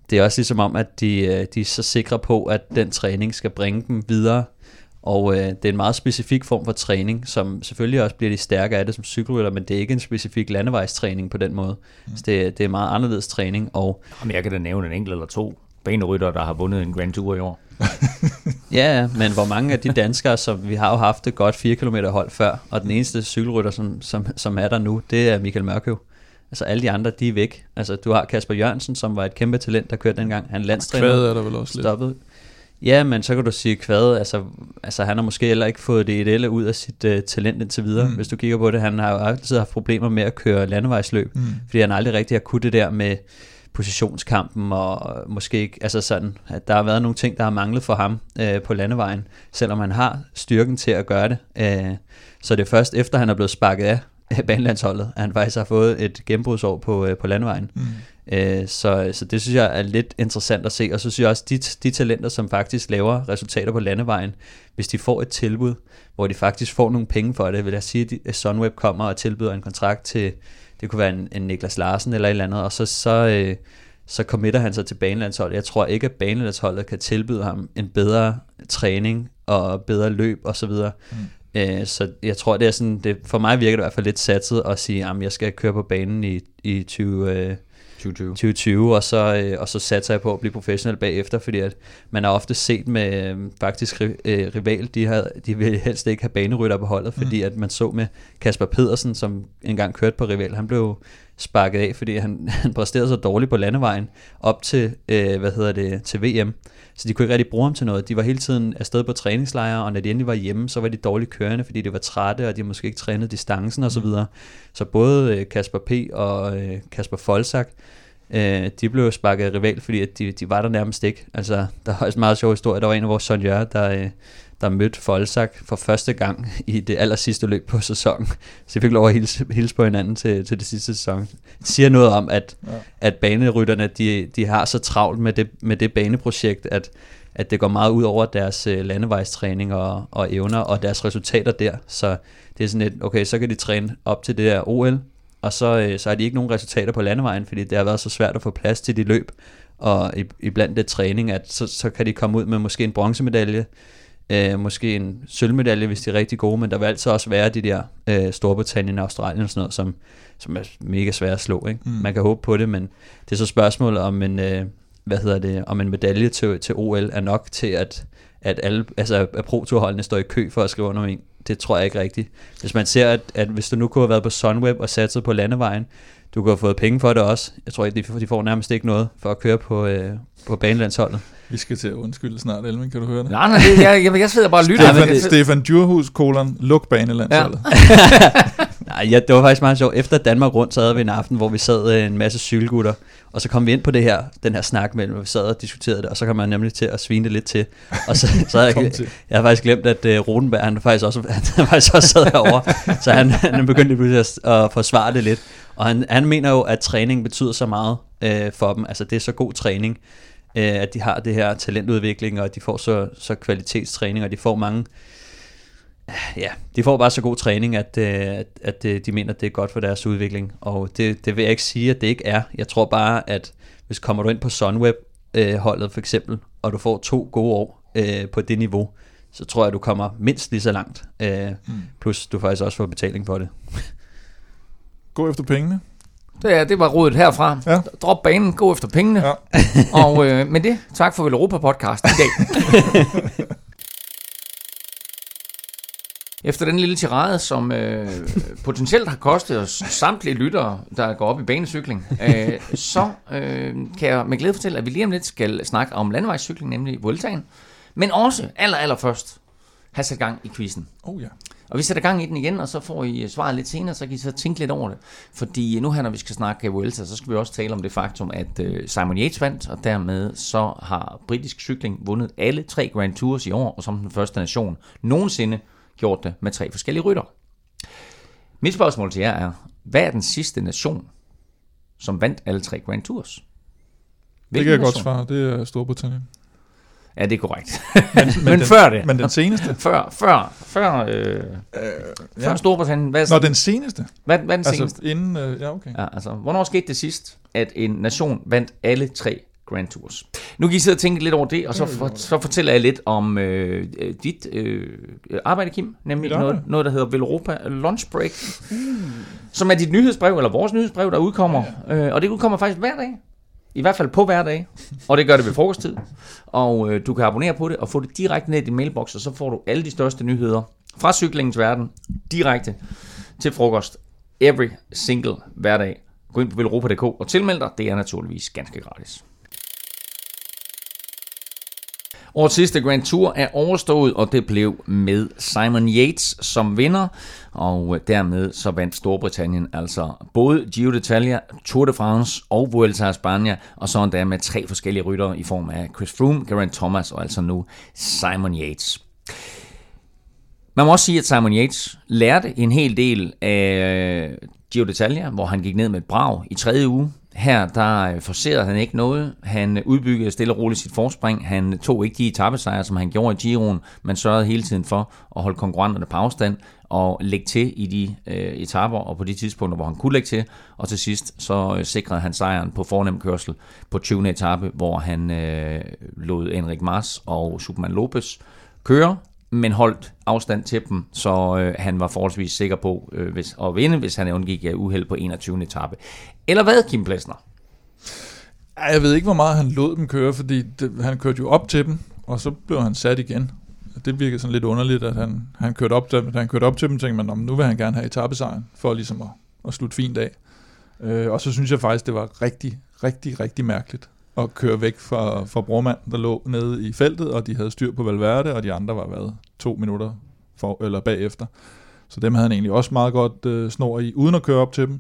det er også ligesom om, at de, øh, de er så sikre på, at den træning skal bringe dem videre, og øh, det er en meget specifik form for træning, som selvfølgelig også bliver de stærke af det som cykelrytter, men det er ikke en specifik landevejstræning på den måde. Mm. Så det, det er meget anderledes træning. Og, Jamen, jeg kan da nævne en enkelt eller to banerytter, der har vundet en Grand Tour i år. ja, men hvor mange af de danskere, som vi har jo haft et godt 4 km hold før, og den eneste cykelrytter, som, som, som er der nu, det er Michael Mørkøv. Altså alle de andre, de er væk. Altså du har Kasper Jørgensen, som var et kæmpe talent, der kørte dengang. Han landstræner. Kvad er der vel også stoppet. lidt. Ja, men så kan du sige Kvad, altså, altså han har måske heller ikke fået det ideelle ud af sit uh, talent indtil videre, mm. hvis du kigger på det. Han har jo altid haft problemer med at køre landevejsløb, mm. fordi han aldrig rigtig har kunnet det der med positionskampen, og måske ikke, altså sådan, at der har været nogle ting, der har manglet for ham øh, på landevejen, selvom han har styrken til at gøre det. Øh, så det er først efter, han er blevet sparket af banelandsholdet, at han faktisk har fået et gennembrudsår på, øh, på landevejen. Mm. Øh, så, så det synes jeg er lidt interessant at se, og så synes jeg også, de, de talenter, som faktisk laver resultater på landevejen, hvis de får et tilbud, hvor de faktisk får nogle penge for det, vil jeg sige, at Sunweb kommer og tilbyder en kontrakt til, det kunne være en, en Niklas Larsen eller et eller andet, og så, så, øh, så committer han sig til banelandsholdet. Jeg tror ikke, at banelandsholdet kan tilbyde ham en bedre træning og bedre løb osv., mm. Øh, så jeg tror, det er sådan, det, for mig virker det i hvert fald lidt satset at sige, at jeg skal køre på banen i, i 20, øh, 2020. 2020, og så, øh, og så satser jeg på at blive professionel bagefter, fordi at man har ofte set med øh, faktisk øh, rival, de, har, de vil helst ikke have banerytter på holdet, fordi mm. at man så med Kasper Pedersen, som engang kørte på rival, han blev sparket af, fordi han, han præsterede så dårligt på landevejen op til, øh, hvad hedder det, til VM. Så de kunne ikke rigtig bruge ham til noget. De var hele tiden afsted på træningslejre, og når de endelig var hjemme, så var de dårligt kørende, fordi de var trætte, og de måske ikke trænet distancen osv. Så, mm. videre. så både øh, Kasper P. og øh, Kasper Folsak, øh, de blev sparket rival, fordi at de, de var der nærmest ikke. Altså, der var også en meget sjov historie. Der var en af vores sonjører, der, der mødte Folsak for første gang i det aller sidste løb på sæsonen. Så de fik lov at hilse, hilse på hinanden til, til det sidste sæson. Det siger noget om, at, ja. at banerytterne de, de har så travlt med det, med det baneprojekt, at, at det går meget ud over deres uh, landevejstræning og, og evner og deres resultater der. Så det er sådan et, okay, så kan de træne op til det der OL, og så, uh, så har de ikke nogen resultater på landevejen, fordi det har været så svært at få plads til de løb, og i, i blandt det træning, at så, så kan de komme ud med måske en bronzemedalje, Øh, måske en sølvmedalje, hvis de er rigtig gode, men der vil altid også være de der øh, Storbritannien og Australien og sådan noget, som, som er mega svære at slå. Ikke? Mm. Man kan håbe på det, men det er så spørgsmålet om en, øh, hvad hedder det, om en medalje til, til OL er nok til, at, at alle, altså at pro står i kø for at skrive under en. Det tror jeg ikke rigtigt. Hvis man ser, at, at hvis du nu kunne have været på Sunweb og satset på landevejen, du kunne have fået penge for det også. Jeg tror ikke, de, får nærmest ikke noget for at køre på, øh, på banelandsholdet. Vi skal til at undskylde snart, Elvin, kan du høre det? Nej, nej, det, jeg, jeg, jeg sidder bare og lytter. Stefan, det, Stefan Djurhus, kolon, luk banelandsholdet. Ja. nej, ja, det var faktisk meget sjovt. Efter Danmark rundt, så havde vi en aften, hvor vi sad øh, en masse cykelgutter, og så kom vi ind på det her, den her snak mellem, hvor vi sad og diskuterede det, og så kom man nemlig til at svine det lidt til. Og så, så havde jeg, jeg har faktisk glemt, at uh, Rodenberg, han faktisk også, han faktisk også sad herovre, så han, han begyndte lige at, at forsvare det lidt. Og han, han mener jo, at træning betyder så meget øh, for dem. Altså det er så god træning, øh, at de har det her talentudvikling, og de får så, så kvalitetstræning, og de får mange... Ja, de får bare så god træning, at, øh, at, at øh, de mener, at det er godt for deres udvikling. Og det, det vil jeg ikke sige, at det ikke er. Jeg tror bare, at hvis kommer du ind på Sunweb-holdet øh, for eksempel, og du får to gode år øh, på det niveau, så tror jeg, at du kommer mindst lige så langt. Øh, mm. Plus du faktisk også får betaling for det. Gå efter pengene. Det, det var rådet herfra. Ja. Drop banen, gå efter pengene. Ja. og øh, med det, tak for Europa Podcast i dag. Efter den lille tirade, som øh, potentielt har kostet os samtlige lyttere, der går op i banecykling, øh, så øh, kan jeg med glæde fortælle, at vi lige om lidt skal snakke om landevejscykling, nemlig Vueltaen. Men også aller, aller først have sat gang i quizzen. Oh ja. Og vi sætter gang i den igen, og så får I svaret lidt senere, så kan I så tænke lidt over det. Fordi nu her, når vi skal snakke Vuelta, så skal vi også tale om det faktum, at øh, Simon Yates vandt, og dermed så har britisk cykling vundet alle tre Grand Tours i år, og som den første nation nogensinde gjort det med tre forskellige rytter. Mit spørgsmål til jer er, hvad er den sidste nation, som vandt alle tre Grand Tours? Hvilken det kan jeg nation? godt svare, det er Storbritannien. Ja, det er korrekt. Men, men, men den, før det. Men den seneste? før, før, før, øh, øh, før ja. Storbritannien. Hvad Nå, den seneste? Hvad, hvad den altså, seneste? Inden, øh, ja, okay. Ja, altså, hvornår skete det sidst, at en nation vandt alle tre Grand Tours. Nu kan I sidde og tænke lidt over det, og så, for, så fortæller jeg lidt om øh, dit øh, arbejde, Kim, nemlig noget, noget, der hedder Velropa Lunch Break, mm. som er dit nyhedsbrev, eller vores nyhedsbrev, der udkommer. Ja, ja. Øh, og det udkommer faktisk hver dag. I hvert fald på hverdag, og det gør det ved frokosttid. Og øh, du kan abonnere på det og få det direkte ned i din mailbox, og så får du alle de største nyheder fra cyklingens verden direkte til frokost every single hverdag. Gå ind på velropa.dk og tilmeld dig. Det er naturligvis ganske gratis. Årets sidste Grand Tour er overstået, og det blev med Simon Yates som vinder, og dermed så vandt Storbritannien altså både Giro d'Italia, Tour de France og Vuelta a España, og så endda med tre forskellige ryttere i form af Chris Froome, Geraint Thomas og altså nu Simon Yates. Man må også sige, at Simon Yates lærte en hel del af Giro d'Italia, hvor han gik ned med et brag i tredje uge. Her der øh, forserede han ikke noget. Han øh, udbyggede stille og roligt sit forspring. Han øh, tog ikke de etappesejre, som han gjorde i Giroen, men sørgede hele tiden for at holde konkurrenterne på afstand og lægge til i de øh, etapper og på de tidspunkter, hvor han kunne lægge til. Og til sidst så øh, sikrede han sejren på fornem kørsel på 20. etape, hvor han øh, lod Enrik Mars og Superman Lopez køre men holdt afstand til dem, så øh, han var forholdsvis sikker på øh, hvis, at vinde, hvis han undgik uheld på 21. etape. Eller hvad, Kim Plesner? Jeg ved ikke, hvor meget han lod dem køre, fordi det, han kørte jo op til dem, og så blev han sat igen. Det virkede sådan lidt underligt, at han, han kørte op til, han kørte op til dem, tænkte man, nu vil han gerne have etappesejren, for ligesom at, at slutte fint af. Øh, og så synes jeg faktisk, det var rigtig, rigtig, rigtig mærkeligt, og køre væk fra, fra Brormand, der lå nede i feltet, og de havde styr på Valverde, og de andre var været to minutter for, eller bagefter. Så dem havde han egentlig også meget godt øh, snor i, uden at køre op til dem.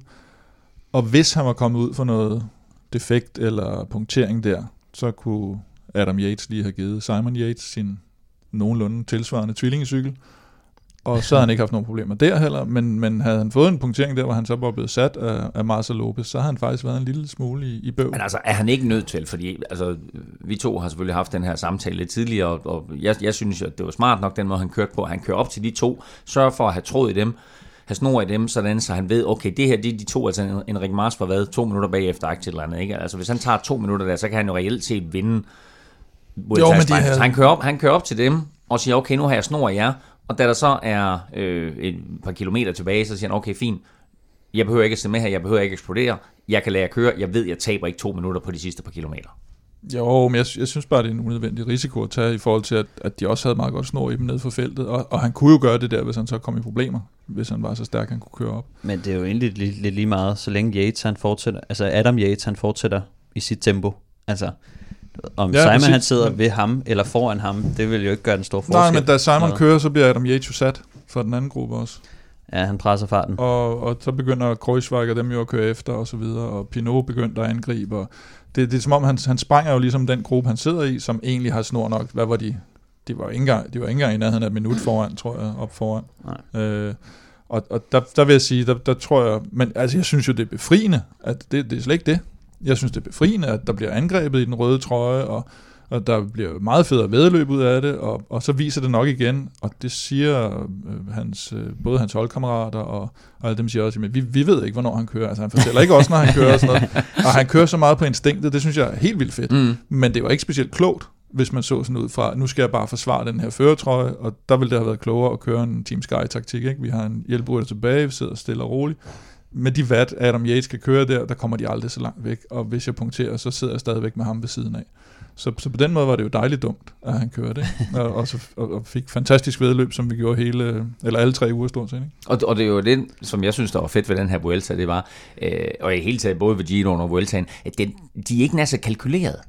Og hvis han var kommet ud for noget defekt eller punktering der, så kunne Adam Yates lige have givet Simon Yates sin nogenlunde tilsvarende tvillingecykel, og så havde han ikke haft nogen problemer der heller, men, men havde han fået en punktering der, hvor han så var blevet sat af, af Marcel Lopez, så har han faktisk været en lille smule i, i bøv. Men altså, er han ikke nødt til, fordi altså, vi to har selvfølgelig haft den her samtale lidt tidligere, og, og jeg, jeg synes, at det var smart nok, den måde han kørte på. Han kører op til de to, sørger for at have tråd i dem, have snor i dem, sådan så han ved, okay, det her, det er de to, altså Enrik Mars var været to minutter bagefter aktivt eller andet, ikke? Altså hvis han tager to minutter der, så kan han jo reelt set vinde. Jo, men de her... han, kører op, han kører op til dem, og siger, okay, nu har jeg snor i jer, og da der så er øh, et par kilometer tilbage, så siger han, okay, fint, jeg behøver ikke at se med her, jeg behøver ikke at eksplodere, jeg kan lære at køre, jeg ved, jeg taber ikke to minutter på de sidste par kilometer. Jo, men jeg, jeg synes bare, det er en unødvendig risiko at tage i forhold til, at, at de også havde meget godt snor i dem ned for feltet, og, og han kunne jo gøre det der, hvis han så kom i problemer, hvis han var så stærk, han kunne køre op. Men det er jo egentlig lidt, lidt lige meget, så længe Yates han fortsætter, altså Adam Yates han fortsætter i sit tempo, altså om ja, Simon præcis. han sidder ved ham eller foran ham, det vil jo ikke gøre den store forskel. Nej, men da Simon Noget. kører, så bliver Adam Yates sat for den anden gruppe også. Ja, han presser farten. Og, og så begynder Kreuzweiger dem jo at køre efter og så videre, og Pinot begynder at angribe. Og det, det er som om, han, han sprænger jo ligesom den gruppe, han sidder i, som egentlig har snor nok. Hvad var de? De var ikke engang, de var ikke engang i nærheden af et minut foran, tror jeg, op foran. Nej. Øh, og, og der, der vil jeg sige, der, der tror jeg, men altså jeg synes jo, det er befriende, at det, det er slet ikke det. Jeg synes, det er befriende, at der bliver angrebet i den røde trøje, og, og der bliver meget federe vedløb ud af det, og, og så viser det nok igen, og det siger øh, hans, øh, både hans holdkammerater og, og alle dem siger også, at vi, vi ved ikke, hvornår han kører. Altså han fortæller ikke også, når han kører og sådan noget. Og han kører så meget på instinktet, det synes jeg er helt vildt fedt. Mm. Men det var ikke specielt klogt, hvis man så sådan ud fra, nu skal jeg bare forsvare den her føretrøje, og der ville det have været klogere at køre en Team Sky-taktik. Ikke? Vi har en hjælprytter tilbage, vi sidder stille og roligt med de vat, Adam Yates kan køre der, der kommer de aldrig så langt væk, og hvis jeg punkterer, så sidder jeg stadigvæk med ham ved siden af. Så, så på den måde var det jo dejligt dumt, at han kørte, og, og, så, og, og fik fantastisk vedløb, som vi gjorde hele, eller alle tre uger stort set. Ikke? Og, og det er jo det, som jeg synes, der var fedt ved den her Vuelta, det var, øh, og i hele taget både ved Gino og Vueltaen, at den, de er ikke nær så kalkuleret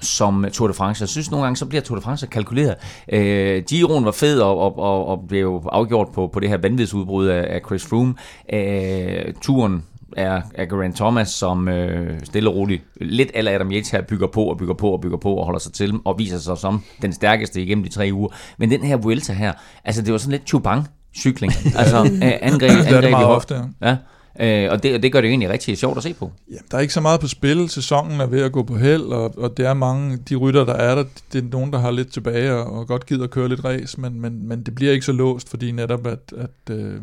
som Tour de France. Jeg synes nogle gange, så bliver Tour de France kalkuleret. Øh, Giroen var fed og, og, og, og blev afgjort på, på det her vanvidsudbrud af, af Chris Froome. Øh, turen er, er Grant Thomas, som øh, stille og roligt, lidt eller Adam Yates her, bygger på og bygger på og bygger på og holder sig til og viser sig som den stærkeste igennem de tre uger. Men den her Vuelta her, altså det var sådan lidt chubang cykling. altså angreb, angreb, det er det meget ofte, ja. ja. Øh, og, det, og det gør det jo egentlig rigtig sjovt at se på. Ja, der er ikke så meget på spil. Sæsonen er ved at gå på held, og, og det er mange, de rytter, der er der, det er nogen, der har lidt tilbage og, og godt gider at køre lidt race, men, men, men det bliver ikke så låst, fordi netop at, at øh,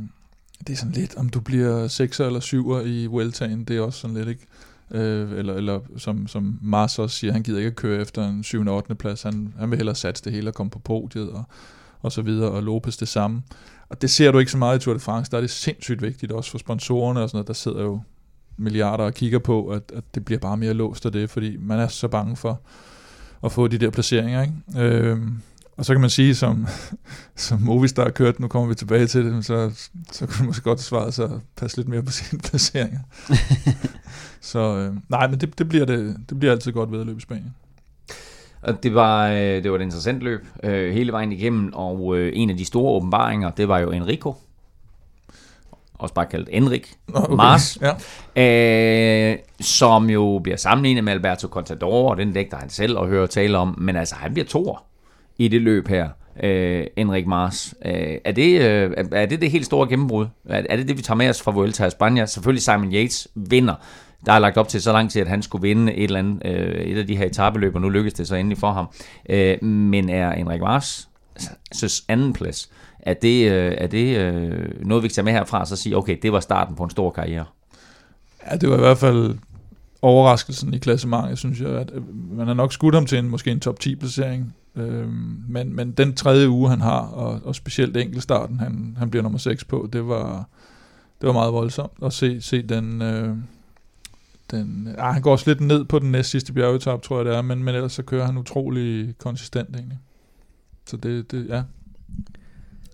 det er sådan lidt, om du bliver 6 eller 7 i Vueltaen, det er også sådan lidt, ikke? Øh, eller, eller som, som Mars også siger, han gider ikke at køre efter en 7. og 8. plads, han, han vil hellere satse det hele og komme på podiet, og, og så videre, og Lopez det samme. Og det ser du ikke så meget i Tour de France, der er det sindssygt vigtigt, også for sponsorerne og sådan noget, der sidder jo milliarder og kigger på, at, at det bliver bare mere låst af det, fordi man er så bange for at få de der placeringer, ikke? Øh, og så kan man sige, som, som Movistar har kørt, nu kommer vi tilbage til det, så, så kunne man måske godt svare sig at passe lidt mere på sine placeringer. så øh, nej, men det, det, bliver det, det bliver altid godt vedløb i Spanien. Og det var, øh, det var et interessant løb øh, hele vejen igennem, og øh, en af de store åbenbaringer, det var jo Enrico, også bare kaldt Enrik okay. Mars, Ja. øh, som jo bliver sammenlignet med Alberto Contador, og den dækker han selv og hører tale om, men altså han bliver toer i det løb her, øh, Enrik Mars. Øh, er, det, øh, er det det helt store gennembrud? Er, er det det, vi tager med os fra Vuelta a España? Selvfølgelig Simon Yates vinder. Der er lagt op til så lang tid, at han skulle vinde et, eller andet, øh, et af de her etabeløb, og nu lykkes det så endelig for ham. Øh, men er Henrik Vars anden plads, er det, øh, er det øh, noget, vi kan tage med herfra, og så sige, okay, det var starten på en stor karriere? Ja, det var i hvert fald overraskelsen i klassementet, synes jeg. At øh, man har nok skudt ham til en, måske en top 10 placering. øh, men, men den tredje uge, han har, og, og specielt enkeltstarten, han, han bliver nummer 6 på, det var, det var meget voldsomt at se, se den... Øh, den ah, han går også lidt ned på den næste sidste bjergetap, tror jeg det er, men, men ellers så kører han utrolig konsistent egentlig. Så det, det ja,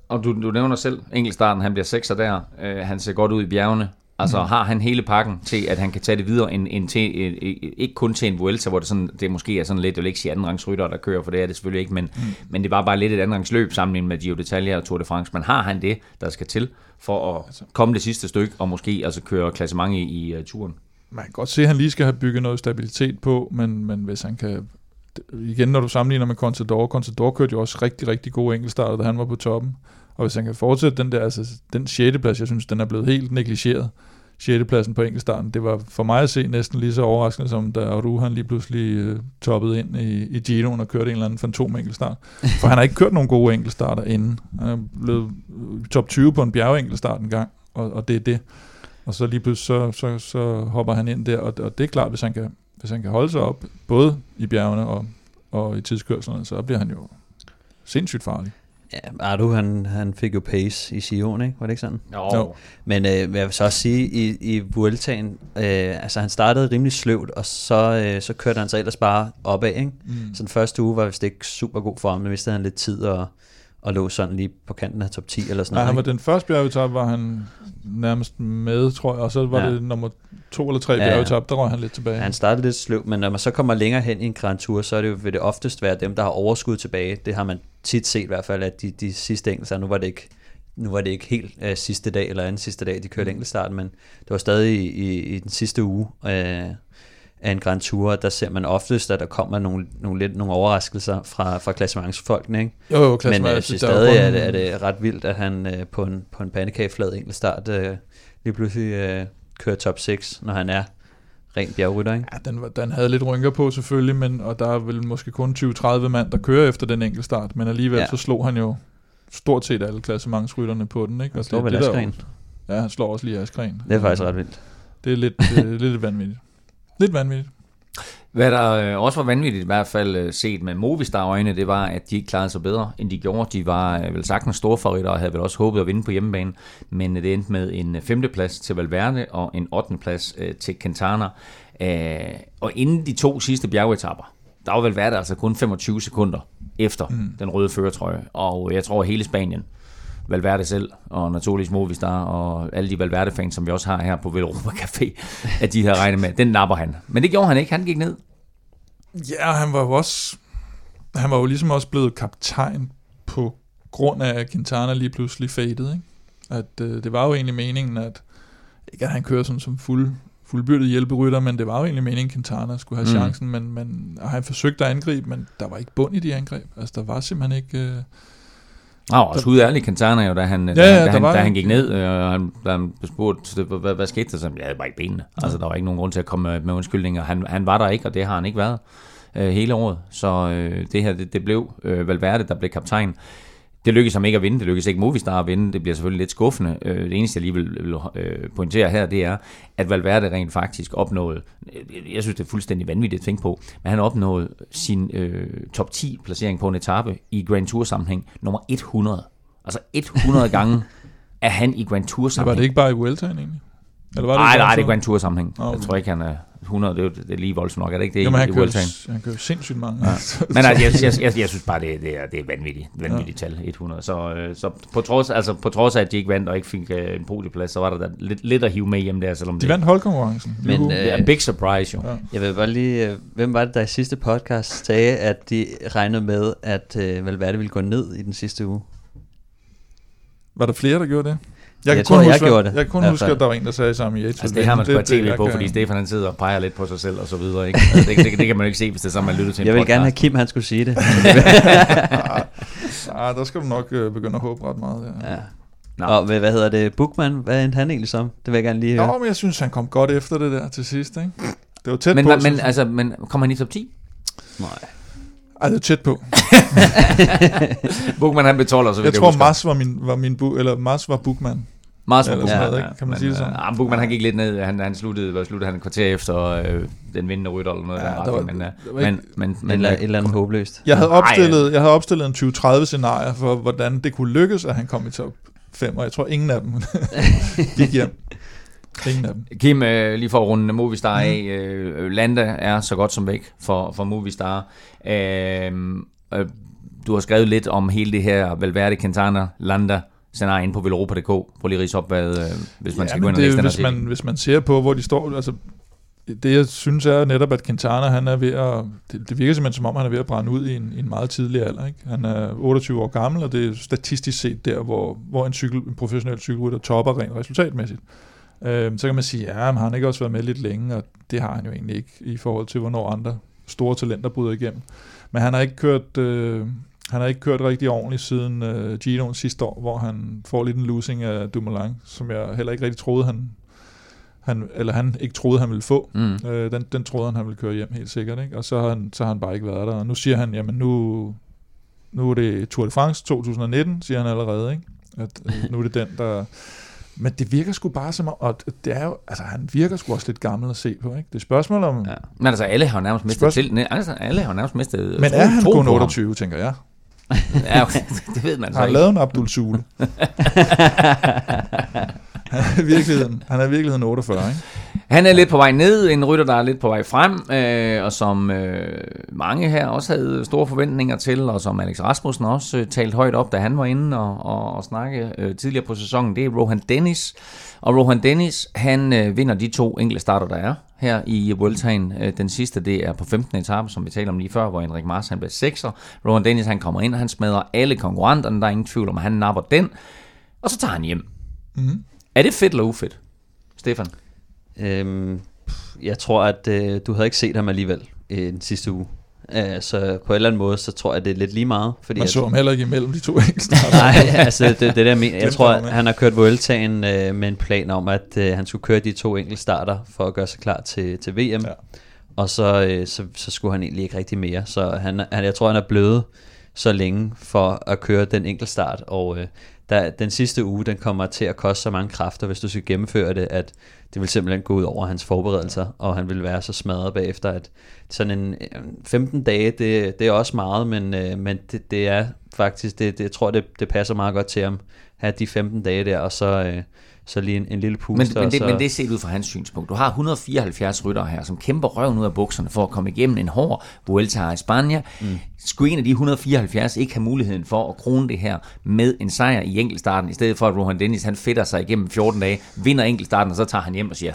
Og du, du nævner selv, enkeltstarten, han bliver sekser der. Øh, han ser godt ud i bjergene. Altså mm. har han hele pakken til, at han kan tage det videre, end, end til, øh, øh, ikke kun til en Vuelta, hvor det, sådan, det måske er sådan lidt, jeg vil ikke sige andenrangsrytter, der kører, for det er det selvfølgelig ikke, men, mm. men det var bare lidt et andenrangsløb sammenlignet med Giro d'Italia og Tour de France. Men har han det, der skal til for at komme det sidste stykke, og måske altså køre klassement i, i uh, turen? Man kan godt se, at han lige skal have bygget noget stabilitet på, men, men hvis han kan... Igen, når du sammenligner med Contador, Contador kørte jo også rigtig, rigtig gode enkeltstarter, da han var på toppen. Og hvis han kan fortsætte den der, altså den 6. plads, jeg synes, den er blevet helt negligeret. 6. pladsen på enkeltstarten, det var for mig at se næsten lige så overraskende, som da Aru han lige pludselig øh, toppede ind i, i Giroen og kørte en eller anden fantom enkeltstart. For han har ikke kørt nogen gode enkeltstarter inden. Han er blevet øh, top 20 på en bjergenkeltstart en gang, og, og det er det. Og så lige pludselig så, så, så hopper han ind der, og, og det er klart, hvis han kan, hvis han kan holde sig op, både i bjergene og, og i tidskørslerne, så bliver han jo sindssygt farlig. Ja, Ardu, han, han fik jo pace i Sion, ikke? Var det ikke sådan? Jo. Jo. Men øh, jeg vil så også sige, i, i Vueltaen, øh, altså han startede rimelig sløvt, og så, øh, så kørte han sig ellers bare opad, ikke? Mm. Så den første uge var vist ikke super god for ham, men mistede han lidt tid og, og lå sådan lige på kanten af top 10 eller sådan Nej, noget. han var ikke? den første bjergetap, var han nærmest med, tror jeg, og så var Ja. ja. det nummer to eller tre Ja, ja, ja. bjergetap, der røg han lidt tilbage. Han startede lidt sløv, men når man så kommer længere hen i en Grand Tour, så er det jo, vil det oftest være dem, der har overskud tilbage. Det har man tit set i hvert fald, at de, de sidste enkelser, nu var det ikke, nu var det ikke helt øh, sidste dag eller anden sidste dag, de kørte Mm. enkeltstarten, men det var stadig i, i, i den sidste uge øh, af en Grand Tour, der ser man oftest, at der kommer nogle, nogle, lidt, nogle overraskelser fra, fra klassementsfolkene, ikke? jo, jo, Men jeg altså, synes er stadig, at, det er ret vildt, at han øh, på en, på en pandekageflad enkeltstart øh, lige pludselig øh, kører top 6, når han er ren bjergrytter, ikke? Ja, den, den havde lidt rynker på selvfølgelig, men, og der er vel måske kun 20-30 mand, der kører efter den enkelte start, men alligevel Ja. så slog han jo stort set alle klassementsrytterne på den. Ikke? Han Og slår vel der er jo- Askren. Ja, han slår også lige Askren. Det er faktisk ret vildt. Det er lidt, det er lidt vanvittigt. Lidt vanvittigt. Hvad der øh, også var vanvittigt, i hvert fald øh, set med Movistar-øjne, det var, at de ikke klarede sig bedre, end de gjorde. De var øh, vel sagtens store favoritter og havde vel også håbet at vinde på hjemmebane, men det endte med en femteplads til Valverde og en 8. plads øh, til Quintana. Og inden de to sidste bjergetapper, der var Valverde altså kun 25 sekunder efter mm. den røde føretrøje, og jeg tror at hele Spanien, Valverde selv, og naturligvis Movistar, og alle de Valverde-fans, som vi også har her på Velropa Café, at de havde regnet med, den napper han. Men det gjorde han ikke, han gik ned. Ja, han var jo også... Han var jo ligesom også blevet kaptajn på grund af, at Quintana lige pludselig fadede, ikke? At øh, det var jo egentlig meningen, at ikke at han kører sådan som fuld, fuldbyrdet hjælperytter, men det var jo egentlig meningen, at Quintana skulle have mm. chancen, men, men og han forsøgte at angribe, men der var ikke bund i de angreb. Altså, der var simpelthen ikke... Øh, Han var også ærlig Quintana jo, da han, ja, da, ja, da, han, da han gik ned, øh, og han, da han blev spurgt, hvad, hvad, skete der? Så, ja, det var ikke benene. Altså, der var ikke nogen grund til at komme med, med undskyldninger. Han, han var der ikke, og det har han ikke været øh, hele året. Så øh, det her, det, det blev øh, Valverde, der blev kaptajn. Det lykkedes ham ikke at vinde, det lykkedes ikke Movistar at vinde, det bliver selvfølgelig lidt skuffende. Øh, det eneste, jeg lige vil, vil øh, pointere her, det er, at Valverde rent faktisk opnåede, øh, jeg synes, det er fuldstændig vanvittigt at tænke på, men han opnåede sin øh, top 10 placering på en etape i Grand Tour sammenhæng, nummer 100. Altså 100 gange er han i Grand Tour så var sammenhæng. det ikke bare i Vueltaen egentlig? Eller var Nej, i nej, Grand det er? Grand Tour sammenhæng. Okay. Jeg tror ikke, han er 100. Det er, det er lige voldsomt nok, er det ikke det? Jo, men han i kører, Vueltaen? han kører sindssygt mange. Ja. Men altså, jeg, jeg, jeg, jeg synes bare, det, det, er, det er vanvittigt, vanvittigt tal, 100. Så, øh, så på, trods, altså, på trods af, at de ikke vandt og ikke fik øh, en podieplads, så var der da lidt, lidt at hive med hjem der, selvom De det, vandt holdkonkurrencen. Men, øh, det er en big surprise jo. Ja. Jeg vil bare lige, øh, hvem var det, der i sidste podcast sagde, at de regnede med, at øh, Valverde ville gå ned i den sidste uge? Var der flere, der gjorde det? Jeg kan tror, kun jeg huske, gjorde det, Jeg kan kun hvert huske, at der var en, der sagde sammen i. Altså det har man sgu have tv jeg på, kan- fordi Stefan han sidder og peger lidt på sig selv og så videre. Ikke? Altså, det, det, det, kan man jo ikke se, hvis det er sådan, man lytter til en Jeg vil podcast. gerne have Kim, han skulle sige det. Ah, der skal du nok øh, begynde at håbe ret meget. Ja. ja. Nå. Og hvad, hvad hedder det? Bookman, hvad endte han egentlig som? Det vil jeg gerne lige høre. Nå, men jeg synes, han kom godt efter det der til sidst. Ikke? Det var tæt Men, på. men, men, jeg. altså, men kommer han i top 10? Nej. Ej, det var tæt på. Bukman han 12, så vidt Jeg tror, husker. Mars var min, var min bu, eller Mars var bookman. Var sådan Bukman, noget, ikke? Kan man men, sige det sådan? Øh, ah, Bukman han gik lidt ned. Han, han sluttede, hvad sluttede han et kvarter efter øh, den vindende rytter eller noget. Ja, der der var- men, øh, der var men, ikke- men, men, Eller øh, et eller andet håbløst. Jeg havde opstillet, jeg havde opstillet en 2030 scenarie for, hvordan det kunne lykkes, at han kom i top 5, og jeg tror, ingen af dem gik hjem. Ingen af dem. Kim, øh, lige for at runde Movistar af. Øh, Landa er så godt som væk for, for Movistar. Øh, øh, du har skrevet lidt om hele det her Valverde, Quintana, Landa scenarie inde på Velropa.dk. Prøv lige at op, hvad, øh, hvis man skal gå ind og læse det, den hvis, man, hvis man ser på, hvor de står, altså det jeg synes er netop, at Quintana, han er ved at, det, det virker simpelthen som om, han er ved at brænde ud i en, i en meget tidlig alder. Ikke? Han er 28 år gammel, og det er statistisk set der, hvor, hvor en, cykel, en professionel cykelrytter topper rent resultatmæssigt. Øhm, så kan man sige, ja, men har han ikke også været med lidt længe, og det har han jo egentlig ikke i forhold til, hvornår andre store talenter bryder igennem. Men han har ikke kørt, øh, han har ikke kørt rigtig ordentligt siden øh, Gino'en sidste år, hvor han får lidt en losing af Dumoulin, som jeg heller ikke rigtig troede, han, han, eller han ikke troede, han ville få. Mm. Øh, den, den troede han, han ville køre hjem helt sikkert, ikke? og så har, han, så har han bare ikke været der. Og nu siger han, jamen nu, nu er det Tour de France 2019, siger han allerede, ikke? At, øh, nu er det den, der... Men det virker sgu bare som om, og det er jo, altså han virker sgu også lidt gammel at se på, ikke? Det er spørgsmål om, ja. Men altså, alle har nærmest mistet Spørgsmål- til. Altså, alle har nærmest mistet men tro- er han kun på ham. 28, tænker jeg? Ja, okay. det ved man Har så han ikke. lavet en Abdul Sule? han er virkeligheden, han er virkeligheden 48, ikke? Han er lidt på vej ned, en rytter, der er lidt på vej frem, øh, og som øh, mange her også havde store forventninger til, og som Alex Rasmussen også øh, talte højt op, da han var inde og, og, og snakke øh, tidligere på sæsonen, det er Rohan Dennis. Og Rohan Dennis, han øh, vinder de to enkelte starter, der er her i Vueltaen. Øh, den sidste, det er på 15. etape, som vi talte om lige før, hvor Henrik Mars han blev 6'er. Rohan Dennis, han kommer ind, og han smadrer alle konkurrenterne, der er ingen tvivl om, at han napper den, og så tager han hjem. Mm. Er det fedt eller ufedt, Stefan? Øhm, jeg tror, at øh, du havde ikke set ham alligevel øh, den sidste uge. Øh, så på en eller anden måde, så tror jeg, det er lidt lige meget. Fordi Man at- så ham heller ikke imellem de to enkelte. Nej, altså det, det der, jeg. Jeg tror, at han har kørt Vueltaen øh, med en plan om, at øh, han skulle køre de to enkelte starter for at gøre sig klar til, til VM. Ja. Og så, øh, så, så skulle han egentlig ikke rigtig mere. Så han, han, jeg tror, han er blevet så længe for at køre den enkelte start. Og øh, der, den sidste uge, den kommer til at koste så mange kræfter, hvis du skal gennemføre det, at det vil simpelthen gå ud over hans forberedelser, og han vil være så smadret bagefter, at sådan en 15 dage, det, det er også meget, men, øh, men det, det er faktisk, det, det, jeg tror, det, det passer meget godt til ham, have de 15 dage der, og så, øh, så lige en, en lille puster. Men, men, det, så, men det er set ud fra hans synspunkt. Du har 174 ryttere her, som kæmper røven ud af bukserne for at komme igennem en hård Vuelta i Spanien. Mm. Skulle en af de 174 ikke have muligheden for at krone det her med en sejr i enkeltstarten, i stedet for at Rohan Dennis han fedter sig igennem 14 dage, vinder enkeltstarten, og så tager han hjem og siger,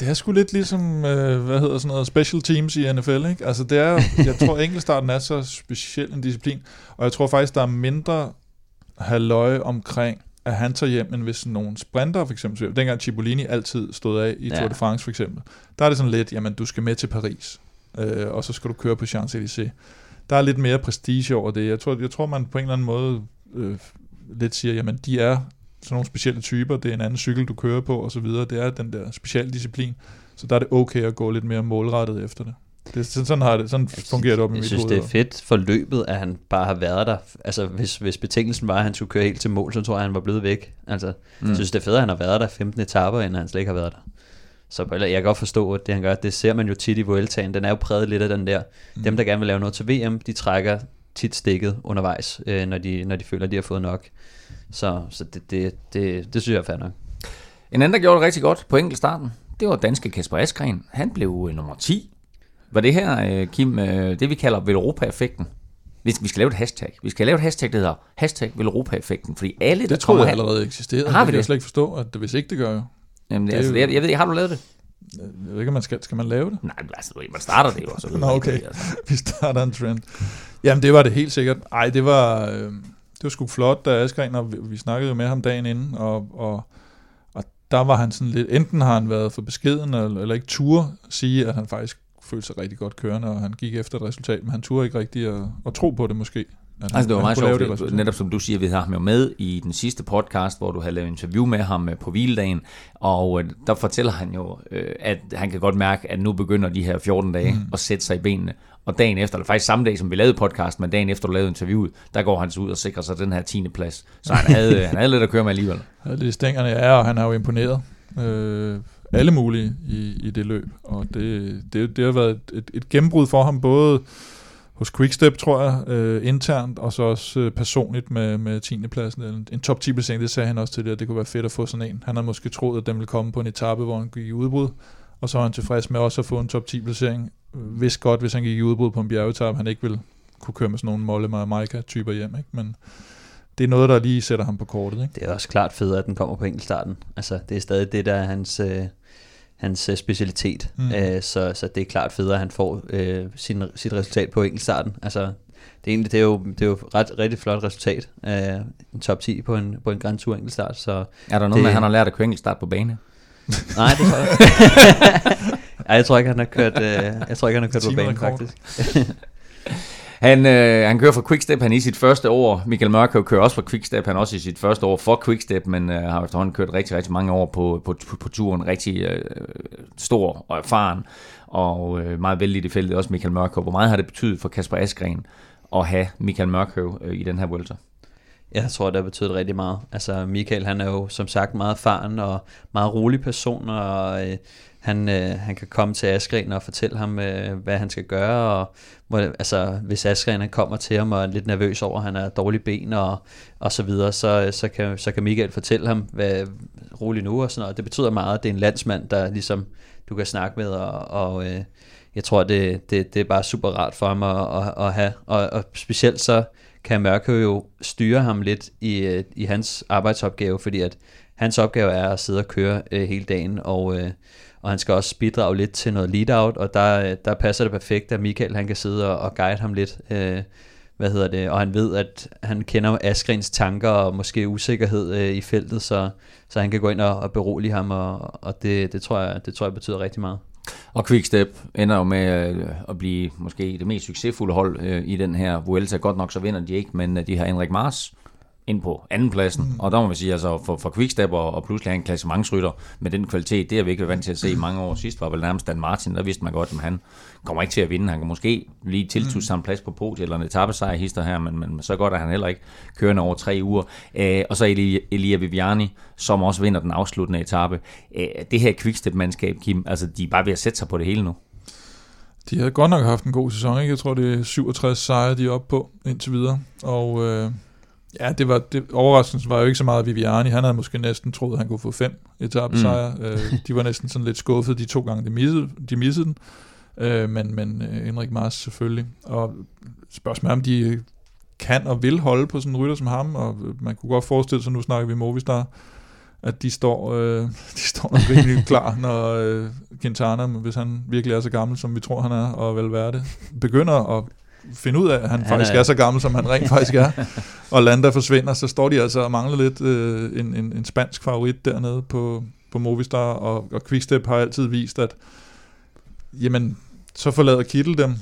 det er sgu lidt ligesom, øh, hvad hedder sådan noget, special teams i NFL, ikke? Altså det er, jeg tror enkeltstarten er så speciel en disciplin, og jeg tror faktisk, der er mindre halløj omkring, at han tager hjem, end hvis nogle sprinter for eksempel, dengang Cipollini altid stod af i Ja. Tour de France for eksempel, der er det sådan lidt, jamen du skal med til Paris, øh, og så skal du køre på Champs-Élysées. Der er lidt mere prestige over det. Jeg tror, jeg tror man på en eller anden måde øh, lidt siger, jamen de er sådan nogle specielle typer, det er en anden cykel, du kører på, og så videre. Det er den der specialdisciplin. Så der er det okay at gå lidt mere målrettet efter det. Det sådan, sådan, har det, sådan fungerer det op i Jeg mit synes, hoved. det er fedt for løbet, at han bare har været der. Altså, hvis, hvis betingelsen var, at han skulle køre helt til mål, så tror jeg, han var blevet væk. Altså, mm. jeg synes, det er fedt, at han har været der 15 etaper, inden han slet ikke har været der. Så jeg kan godt forstå, at det han gør, det ser man jo tit i Vueltaen. Den er jo præget lidt af den der. Mm. Dem, der gerne vil lave noget til VM, de trækker tit stikket undervejs, øh, når, de, når de føler, at de har fået nok. Så, så det, det, det, det synes jeg er fair nok. En anden, der gjorde det rigtig godt på enkeltstarten, det var danske Kasper Askren. Han blev øh, nummer 10. Var det her, øh, Kim, øh, det vi kalder Velropa-effekten? Vi, vi skal lave et hashtag. Vi skal lave et hashtag, der hedder hashtag Velropa-effekten, fordi alle, der Det tror kommer jeg her... allerede eksisterede. Har det vi kan jeg det? slet ikke forstå, at det, hvis ikke det gør jo. Jamen, det, det altså, jeg, jeg ved ikke, har du lavet det? Jeg ved ikke, om man skal, skal man lave det? Nej, altså, man starter det jo, så Nå, okay. altså. Vi starter en trend. Jamen, det var det helt sikkert. Ej, det var, øh, det var sgu flot, da Askren, og vi, vi snakkede jo med ham dagen inden, og, og, og der var han sådan lidt, enten har han været for beskeden, eller, eller ikke turde sige, at han faktisk følte sig rigtig godt kørende, og han gik efter et resultat, men han turde ikke rigtig at, at tro på det måske. Han, Altså, det var han meget sjovt, det fordi, resultat. netop som du siger, vi har ham jo med i den sidste podcast, hvor du havde lavet interview med ham øh, på hviledagen, og øh, der fortæller han jo, øh, at han kan godt mærke, at nu begynder de her 14 dage mm. at sætte sig i benene. Og dagen efter, eller faktisk samme dag, som vi lavede podcast, men dagen efter du lavede interviewet, der går han så ud og sikrer sig den her 10. plads. Så han havde, han havde lidt at køre med alligevel. Ja, det er stængerne er, og han har jo imponeret øh, alle mulige i, i det løb. Og det, det, det har været et, et, et gennembrud for ham, både hos Quickstep, tror jeg, øh, internt, og så også øh, personligt med, med 10. pladsen. En, en top 10 placering, det sagde han også til det, at det kunne være fedt at få sådan en. Han havde måske troet, at den ville komme på en etape, hvor han gik i udbrud, og så var han tilfreds med også at få en top 10 placering. Hvis godt, hvis han gik i udbrud på en bjergetappe, han ikke ville kunne køre med sådan nogle Molle og Maika typer hjem, ikke? men det er noget, der lige sætter ham på kortet. Ikke? Det er også klart fedt, at den kommer på enkeltstarten. Altså, det er stadig det, der er hans, øh, hans øh, specialitet. Mm. Øh, så, så det er klart federe, at han får øh, sin, sit resultat på enkeltstarten. Altså, det er, egentlig, det er jo, det er jo ret rigtig flot resultat. Øh, en top 10 på en, på en Grand Tour enkeltstart. Så Er der noget Det- med, at han har lært at køre start på bane? nej, det tror jeg ikke. Ej, jeg tror ikke, han har kørt, øh, jeg tror ikke, han har kørt på banen, Timerekord. faktisk. Han, øh, han kører for Quickstep, han er i sit første år. Michael Mørkøv kører også for Quickstep, han er også i sit første år for Quickstep, men øh, har efterhånden kørt rigtig, rigtig mange år på, på, på, på turen. Rigtig øh, stor og erfaren, og øh, meget vældig i feltet, også Michael Mørkøv. Hvor meget har det betydet for Kasper Askren at have Michael Mørkøv øh, i den her Vuelta? Jeg tror, det har betydet rigtig meget. Altså Michael, han er jo som sagt meget erfaren og meget rolig person, og øh, han, øh, han kan komme til Askren og fortælle ham, øh, hvad han skal gøre, og hvor, altså, hvis Askren han kommer til ham og er lidt nervøs over, at han har dårlige ben og, og så videre, så, så, kan, så kan Michael fortælle ham, hvad rolig nu og sådan noget. Det betyder meget, at det er en landsmand, der ligesom du kan snakke med, og, og øh, jeg tror, det, det, det er bare super rart for ham at, at, at have, og, og specielt så kan Mørkøv jo styre ham lidt i, øh, i hans arbejdsopgave, fordi at hans opgave er at sidde og køre øh, hele dagen, og, øh, og han skal også bidrage lidt til noget lead-out, og der, der passer det perfekt, at Michael han kan sidde og, og guide ham lidt, øh, hvad hedder det, og han ved, at han kender Asgrens tanker og måske usikkerhed øh, i feltet, så, så han kan gå ind og, og berolige ham, og, og det, det, tror jeg, det tror jeg betyder rigtig meget. Og Quickstep ender jo med øh, at blive måske det mest succesfulde hold øh, i den her Vuelta. Godt nok så vinder de ikke, men øh, de har Henrik Mars ind på andenpladsen. Mm. Og der må man sige, altså for, for Quickstep og, og pludselig have en klassementsrytter med den kvalitet, det har vi ikke været vant til at se i mange år. Sidst var vel nærmest Dan Martin, der vidste man godt, at han kommer ikke til at vinde. Han kan måske lige tiltusse sig en plads på podiet eller en etappesejr hister her, men, men så godt er han heller ikke kørende over tre uger. Øh, og så Elia, Elia Viviani, som også vinder den afsluttende etape. Øh, det her Quickstep-mandskab, Kim, altså de er bare ved at sætte sig på det hele nu. De har godt nok haft en god sæson, ikke? Jeg tror, det er 67 sejre, de er oppe på indtil videre. Og øh, ja, det var, det, overraskelsen var jo ikke så meget Viviani. Han havde måske næsten troet, at han kunne få fem etappesejre. Mm. Øh, de var næsten sådan lidt skuffet de to gange, de missede, de missede den. Øh, men men øh, Henrik Mars selvfølgelig. Og spørgsmålet er, om de kan og vil holde på sådan en rytter som ham. Og man kunne godt forestille sig, nu snakker vi Movistar, at de står, øh, de står nok rimelig klar, når øh, Quintana, hvis han virkelig er så gammel, som vi tror, han er, og vel være det, begynder at finde ud af, at han, Han faktisk er- er så gammel, som han rent faktisk er, og Landa forsvinder, så står de altså og mangler lidt øh, en, en, en spansk favorit dernede på, på Movistar, og, og Quickstep har altid vist, at jamen, så forlader Kittel dem,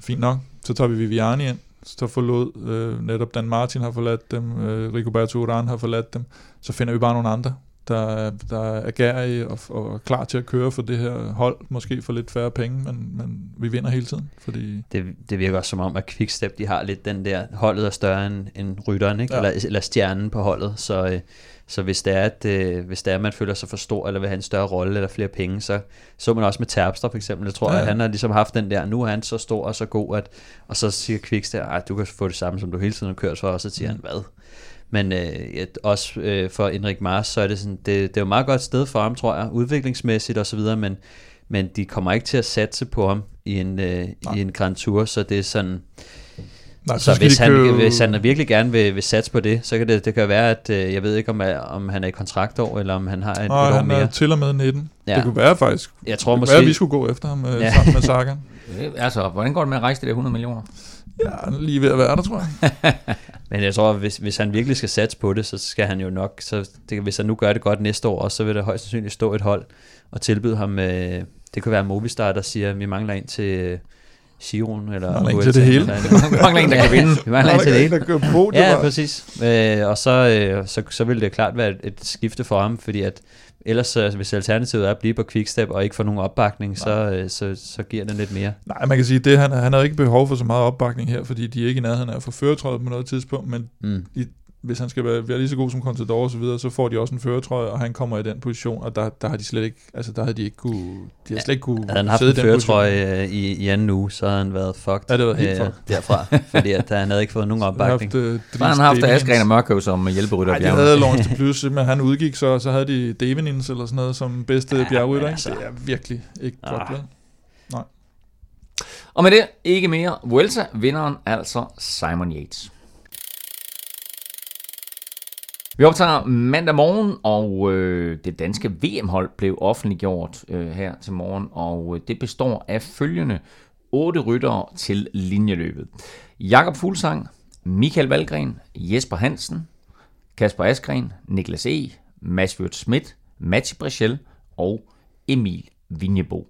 fint nok, så tager vi Viviani ind, så forlod øh, netop Dan Martin har forladt dem, øh, Rigoberto Urán har forladt dem, så finder vi bare nogle andre, der, er- der er gærige og, og klar til at køre for det her hold, måske for lidt færre penge, men, men vi vinder hele tiden, fordi det, det virker også som om, at Quickstep, de har lidt den der, holdet er større end, end rytteren, ikke? Ja. Eller, eller stjernen på holdet, så, øh, så hvis det er, at, øh, hvis det er, at man føler sig for stor, eller vil have en større rolle, eller flere penge, så så man også med Terpstra for eksempel, jeg tror, Ja, at han har ligesom haft den der, nu er han så stor og så god, at, og så siger Quickstep, at du kan få det samme, som du hele tiden har kørt for, og så siger han, hvad? Men øh, et, også øh, for Enrik Mars, så er det sådan, det, det er jo et meget godt sted for ham, tror jeg, udviklingsmæssigt og så videre, men, men de kommer ikke til at satse på ham i en, øh, i en Grand Tour, så det er sådan, Nej, så, så hvis, han, købe- hvis han virkelig gerne vil, vil satse på det, så kan det, det kan være, at øh, jeg ved ikke, om, om han er i kontraktår, eller om han har et, Nej, et år han er mere. til og med 19. Ja. Det kunne være faktisk. Jeg tror det kunne måske... være, at vi skulle gå efter ham øh, Ja. sammen med Sagan. Øh, Altså, hvordan går det med at rejse de der 100 millioner? Ja, han lige ved at være der, tror jeg. Men jeg tror, hvis, hvis han virkelig skal satse på det, så skal han jo nok, så det, hvis han nu gør det godt næste år, også, så vil der højst sandsynligt stå et hold og tilbyde ham, øh, det kunne være Movistar, der siger, at vi mangler en til øh, Giron, eller Mangler en til det hele. eller- Vi mangler en, der kan vinde. Vi mangler en til det hele. Der på, det Ja, præcis. Øh, og så, øh, så, så vil det klart være et, et skifte for ham, fordi at ellers, så, hvis alternativet er at blive på Quickstep og ikke få nogen opbakning, så, øh, så, så giver det lidt mere. Nej, man kan sige, det han, han har ikke behov for så meget opbakning her, fordi de er ikke i nærheden af at få føretrøjet på noget tidspunkt, men Mm. i, hvis han skal være, være lige så god som Contador og så videre, så får de også en føretrøje, og han kommer i den position, og der, der har de slet ikke, altså der havde de ikke kunne, de har slet ikke kunne Havde han haft sidde en føretrøje øh, i, i anden uge, så havde han været fucked Ja, det var helt øh, fucked. derfra, fordi at han havde ikke fået nogen opbakning. Haft, øh, Så har han haft Askren og. Mørkøv som hjælperytter Nej, de havde Lawrence de Plus, men han udgik så, og så havde de Davinins eller sådan noget som bedste Ja, ja, bjergrytter. altså- Det er virkelig ikke Ah. godt, vel? Og med det, ikke mere. Vuelta vinderen altså Simon Yates. Vi optager mandag morgen, og øh, det danske VM-hold blev offentliggjort øh, her til morgen, og øh, det består af følgende otte ryttere til linjeløbet. Jakob Fuglsang, Michael Valgren, Jesper Hansen, Kasper Askren, Niklas E., Mads Wirt Schmidt, Mats Brechel og Emil Vinjebo.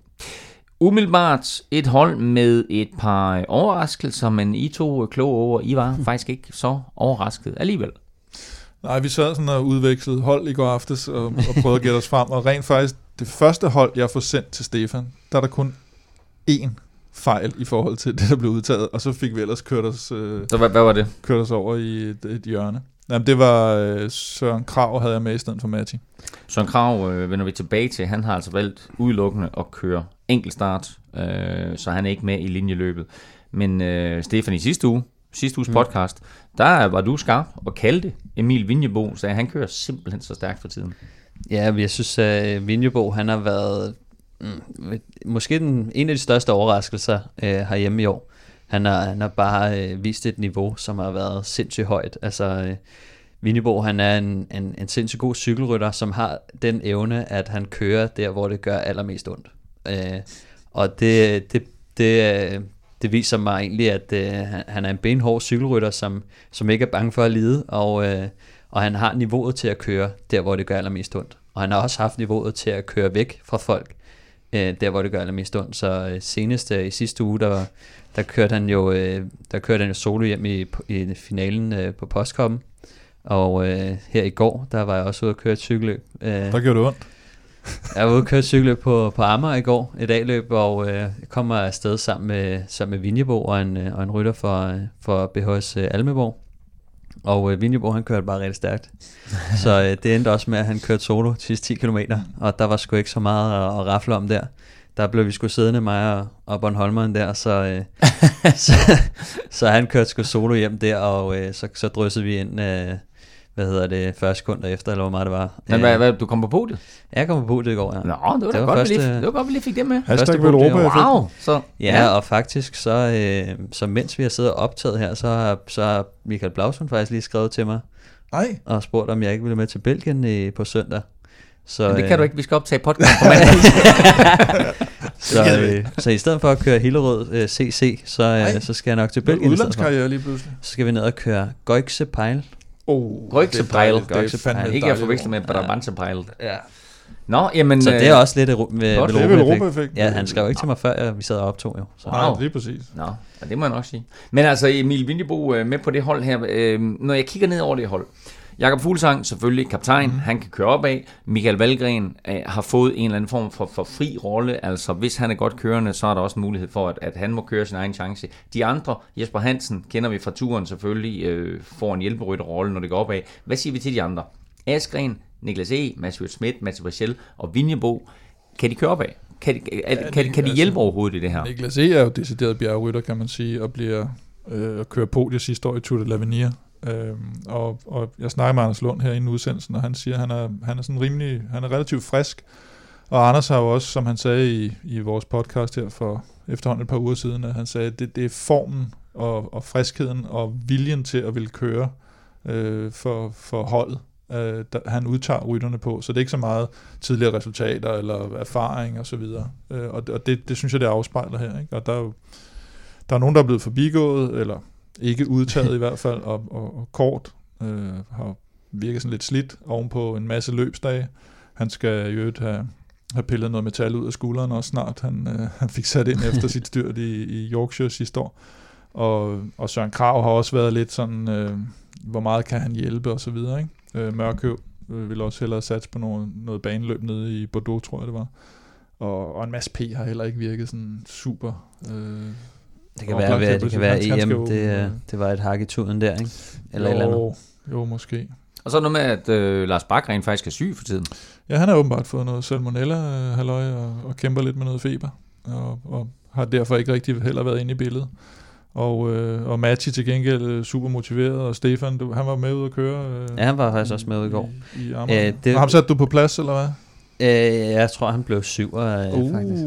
Umiddelbart et hold med et par overraskelser, men I to kloge over, I var faktisk ikke så overrasket alligevel. Nej, vi sad sådan og udvekslede hold i går aftes og, og prøvede at gætte os frem, og rent faktisk, det første hold, jeg får sendt til Stefan, der er der kun én fejl i forhold til det, der blev udtaget, og så fik vi ellers kørt os, øh, Så hvad, hvad var det? kørt os over i et, et hjørne. Jamen, det var øh, Søren Krav, havde jeg med i stedet for Matti. Søren Krav øh, vender vi tilbage til. Han har altså valgt udelukkende at køre enkeltstart, øh, så han er ikke med i linjeløbet. Men øh, Stefan, i sidste uge, sidste uges mm. podcast, der var du skarp og kaldte Emil Vinjebo, sagde, han kører simpelthen så stærkt for tiden. Ja, jeg synes, at øh, Vinjebo, han har været mm, måske den, en af de største overraskelser øh, herhjemme i år. Han har, han har bare øh, vist et niveau, som har været sindssygt højt. Altså, øh, Vinjebo, han er en, en, en sindssygt god cykelrytter, som har den evne, at han kører der, hvor det gør allermest ondt. Øh, og det, det, det, øh, det viser mig egentlig, at øh, han- er en benhård cykelrytter, som, som ikke er bange for at lide, og, øh, og han har niveauet til at køre der, hvor det gør allermest ondt. Og han har også haft niveauet til at køre væk fra folk, øh, der hvor det gør allermest ondt. Så øh, senest øh, i sidste uge, der, der kørte han jo øh, der kørte han jo solo hjem i, i finalen øh, på postkommen. Og øh, her i går, der var jeg også ude at køre et cykelløb. Øh, Der gjorde det ondt jeg var ude og køre cykelløb på, på Amager i går, et A-løb, og øh, kommer afsted sammen med, sammen med Vinjebo og en, øh, og en rytter for, øh, for BHS øh, Almeborg. Og øh, Vinjebo, han kørte bare rigtig stærkt. Så øh, det endte også med, at han kørte solo de sidste 10 km, og der var sgu ikke så meget at, at rafle om der. Der blev vi sgu siddende, mig og, og Bornholmeren der, så, øh, så, så han kørte sgu solo hjem der, og øh, så, så dryssede vi ind, øh, hvad hedder det, 40 sekunder efter, eller hvor meget det var. Men Øh, hvad, hvad, du kom på podiet? Jeg kom på det i går, ja. Nå, det var, Det var godt, første- vi lige, det var godt, vi lige fik det med. Hashtag Første Europa. Wow, så Ja, og faktisk så, øh, så mens vi har siddet og optaget her, så har, så har Michael Blausson faktisk lige skrevet til mig Nej, og spurgt, om jeg ikke ville med til Belgien øh, på søndag. Så, Men det øh, kan du ikke, vi skal optage podcast på mandag. Så, øh, så i stedet for at køre Hillerød øh, CC, så, øh, så skal jeg nok til Belgien udlandskarriere lige pludselig. Så skal vi ned og køre Goikse Pejl. Oh, er fandme ikke at forveksle med Brabantseprejl. Ja. Nå, jamen... Så det er øh, også lidt er vel Europa-effekt. Ja, han skrev ikke til mig før, vi sad og optog jo. Så. Nej, lige præcis. Nå, ja, det må jeg nok sige. Men altså, Emil Vinjebo øh, med på det hold her. Øh, når jeg kigger ned over det hold. Jakob Fuglsang, selvfølgelig kaptajn, mm. han kan køre op af. Michael Valgren øh, har fået en eller anden form for, for fri rolle. Altså, hvis han er godt kørende, så er der også mulighed for, at, at han må køre sin egen chance. De andre, Jesper Hansen, kender vi fra turen selvfølgelig, øh, får en hjælperytterrolle, når det går op af. Hvad siger vi til de andre? Askren, Niklas E., Mads Schmidt, Mats Brechel og Vinjebo. Kan de køre op af? Kan, de- er, Ja, kan, det- kan de altså, hjælpe overhovedet i det her? Niklas E. er jo decideret bjergrytter, kan man sige, og bliver øh, at køre podium sidste år i Tour de l'Avenir. Øh, og, og jeg snakker med Anders Lund her i udsendelsen, og han siger, at han er, han er sådan rimelig, han er relativt frisk. Og Anders har jo også, som han sagde i, i vores podcast her for efterhånden et par uger siden, at han sagde, at det, det er formen og, og friskheden og viljen til at ville køre øh, for, for holdet, øh, der, han udtager rytterne på. Så det er ikke så meget tidligere resultater eller erfaring og så videre. Øh, og og det, det synes jeg, det afspejler her. Ikke? Og der er jo der er nogen, der er blevet forbigået, eller ikke udtaget i hvert fald, og, og, og Kort øh, har virket sådan lidt slidt ovenpå en masse løbsdage. Han skal jo have, have pillet noget metal ud af skulderen også snart. Han, øh, han fik sat ind efter sit styrt i, i Yorkshire sidste år. Og, og Søren Krav har også været lidt sådan, øh, hvor meget kan han hjælpe og så videre. Ikke? Øh, Mørkøv øh, vil også hellere satse på noget, noget baneløb nede i Bordeaux, tror jeg det var. Og, og en masse P har heller ikke virket sådan super... Øh, det kan være, være, det kan være EM, det, det var et hak i tuden der, ikke? Eller jo, eller andet. Jo, måske. Og så noget med, at øh, Lars Bak rent faktisk er syg for tiden. Ja, han har åbenbart fået noget salmonella øh, halløj og, og kæmper lidt med noget feber. Og, og har derfor ikke rigtig heller været inde i billedet. Og, øh, og Matti til gengæld øh, super motiveret, og Stefan, du, han var med ud at køre. Øh, ja, han var faktisk også med ud i går. I, i Æ, det, og ham satte du på plads, eller hvad? Øh, jeg tror, han blev syv, øh, uh. faktisk.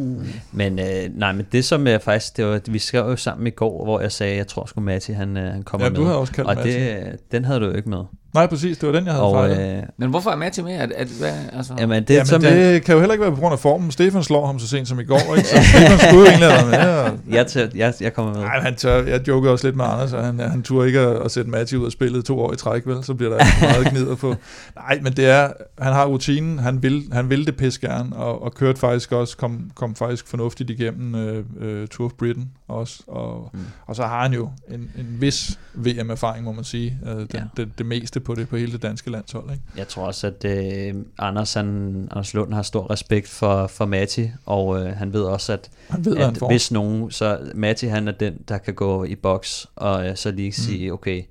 Men øh, nej, men det som jeg faktisk, det var, vi skrev jo sammen i går, hvor jeg sagde, jeg tror sgu Matti, han, øh, han kommer ja, med. du havde også kaldt Og det, den havde du jo ikke med. Nej, præcis, det var den, jeg havde og, fejlet. Øh, men hvorfor er Matti med? At, at, hvad, altså? Jamen, det, jamen, som det jeg, kan jo heller ikke være på grund af formen. Stefan slår ham så sent som i går, ikke? Så Stefan skulle jo egentlig have med. Og... jeg, tør, jeg, jeg kommer med. Nej, han tør, jeg jokede også lidt med Anders, og han, han turde ikke at, at sætte Matti ud af spillet to år i træk, vel? Så bliver der meget gnider på. Nej, men det er, han har rutinen, han vil, han vil det pisse gerne, og, og kørte faktisk også, kom, kom faktisk fornuftigt igennem uh, uh, Tour of Britain også. Og, mm. og så har han jo en, en vis VM-erfaring, må man sige. Uh, den, ja. det, det meste på det, på hele det danske landshold. Ikke? Jeg tror også, at øh, Anders, han, Anders Lund har stor respekt for, for Mati, og øh, han ved også, at, han ved, at hvis nogen, så Mati han er den, der kan gå i boks, og øh, så lige mm. sige, okay,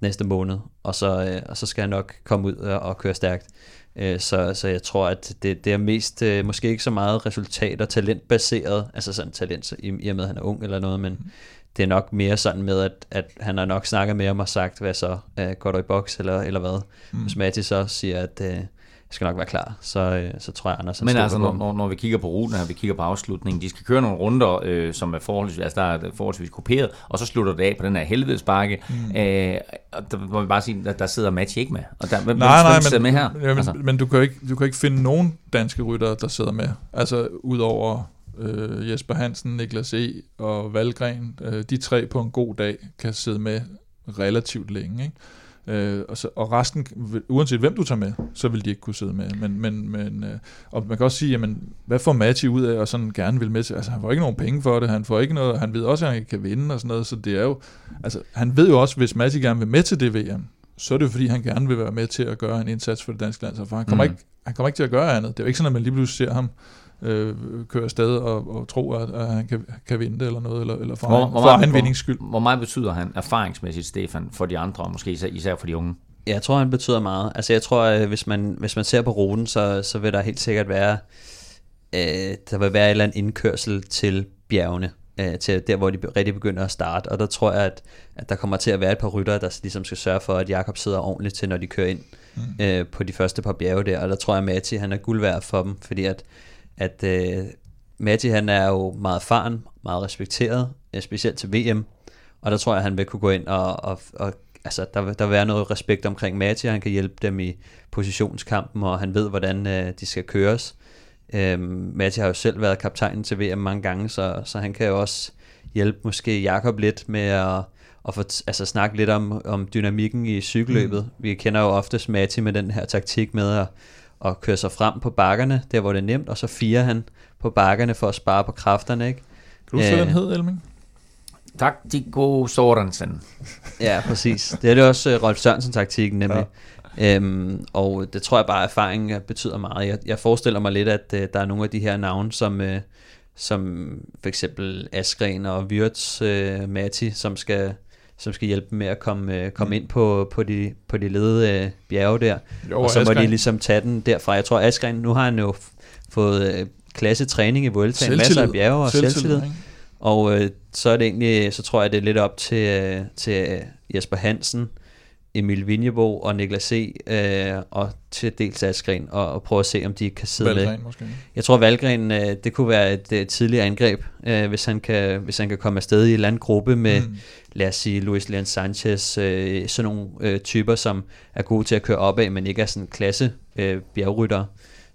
næste måned, og så, øh, og så skal han nok komme ud og, og køre stærkt. Øh, så, så jeg tror, at det, det er mest, øh, måske ikke så meget resultat og talentbaseret, altså sådan talent, i, i og med, at han er ung eller noget, men mm det er nok mere sådan med, at, at han har nok snakket med ham og sagt, hvad så, uh, går du i boks eller, eller hvad? Mm. Hvis Matti så siger, at uh, jeg skal nok være klar, så, uh, så tror jeg, Anders Men altså, når, når, når vi kigger på ruten, og vi kigger på afslutningen, de skal køre nogle runder, øh, som er forholdsvis, altså der er forholdsvis kopieret, og så slutter det af på den her helvedesbakke, mm. øh, og der må vi bare sige, der, der sidder Matti ikke med. Og der, hvem, nej, nej, men, med her? Ja, men, altså. men du, kan ikke, du kan ikke finde nogen danske ryttere, der sidder med, altså udover øh, Jesper Hansen, Niklas E. og Valgren, øh, de tre på en god dag kan sidde med relativt længe. Ikke? Øh, og, så, og resten, uanset hvem du tager med, så vil de ikke kunne sidde med. Men, men, men, øh, og man kan også sige, jamen, hvad får Matti ud af, og sådan gerne vil med til? Altså, han får ikke nogen penge for det, han får ikke noget, han ved også, at han kan vinde og sådan noget, så det er jo, altså, han ved jo også, hvis Matti gerne vil med til det VM, så er det jo fordi, han gerne vil være med til at gøre en indsats for det danske land, for han kommer, mm. ikke, han kommer ikke til at gøre andet. Det er jo ikke sådan, at man lige pludselig ser ham øh, køre afsted og, og tro, at, at han kan, kan vinde det eller noget, eller, eller for, hvor, egen, hvor for egen vindingsskyld. Hvor, hvor meget betyder han erfaringsmæssigt, Stefan, for de andre, og måske især, især for de unge? Ja, jeg tror, han betyder meget. Altså jeg tror, at hvis man, hvis man ser på ruten, så, så vil der helt sikkert være, øh, der vil være en eller anden indkørsel til bjergene øh, til der, hvor de rigtig begynder at starte. Og der tror jeg, at, at der kommer til at være et par rytter, der ligesom skal sørge for, at Jakob sidder ordentligt til, når de kører ind mm. øh, på de første par bjerge der. Og der tror jeg, at Mati, han er guld værd for dem, fordi at at øh, Matti han er jo meget erfaren, meget respekteret, øh, specielt til VM, og der tror jeg, han vil kunne gå ind og, og, og altså, der, der vil være noget respekt omkring Matti, og han kan hjælpe dem i positionskampen, og han ved, hvordan øh, de skal køres. Øhm, Matti har jo selv været kaptajnen til VM mange gange, så, så han kan jo også hjælpe måske Jakob lidt med at, at få, altså, snakke lidt om, om dynamikken i cykelløbet. Mm. Vi kender jo oftest Matti med den her taktik med at og køre sig frem på bakkerne, der hvor det er nemt, og så firer han på bakkerne for at spare på kræfterne, ikke? Kan du huske, den hed, Elming? Taktiko Sorensen. ja, præcis. Det er det også uh, Rolf Sørensen-taktikken, nemlig. Ja. Øhm, og det tror jeg bare, at erfaring betyder meget. Jeg, jeg forestiller mig lidt, at uh, der er nogle af de her navne, som, uh, som for eksempel Askren og Wirtz uh, Mati, som skal som skal hjælpe med at komme, uh, komme mm. ind på, på de, på de ledede uh, bjerge der. Jo, og så Askren. må de ligesom tage den derfra. Jeg tror, Askren, nu har han jo fået uh, klasse træning i Vuelta, masser af bjerge og selvtillid. selvtillid. Og uh, så er det egentlig, så tror jeg, det er lidt op til, uh, til Jesper Hansen, Emil Vinjebo og Niklas C. Øh, og til dels Askren, og, og prøve at se, om de kan sidde Valgren med. måske. Jeg tror, Valgren, øh, det kunne være et, et tidligt angreb, øh, hvis, han kan, hvis han kan komme afsted i en eller anden gruppe med, mm. lad os sige, Luis Leon Sanchez, øh, sådan nogle øh, typer, som er gode til at køre opad, men ikke er sådan klasse øh, bjergrytter.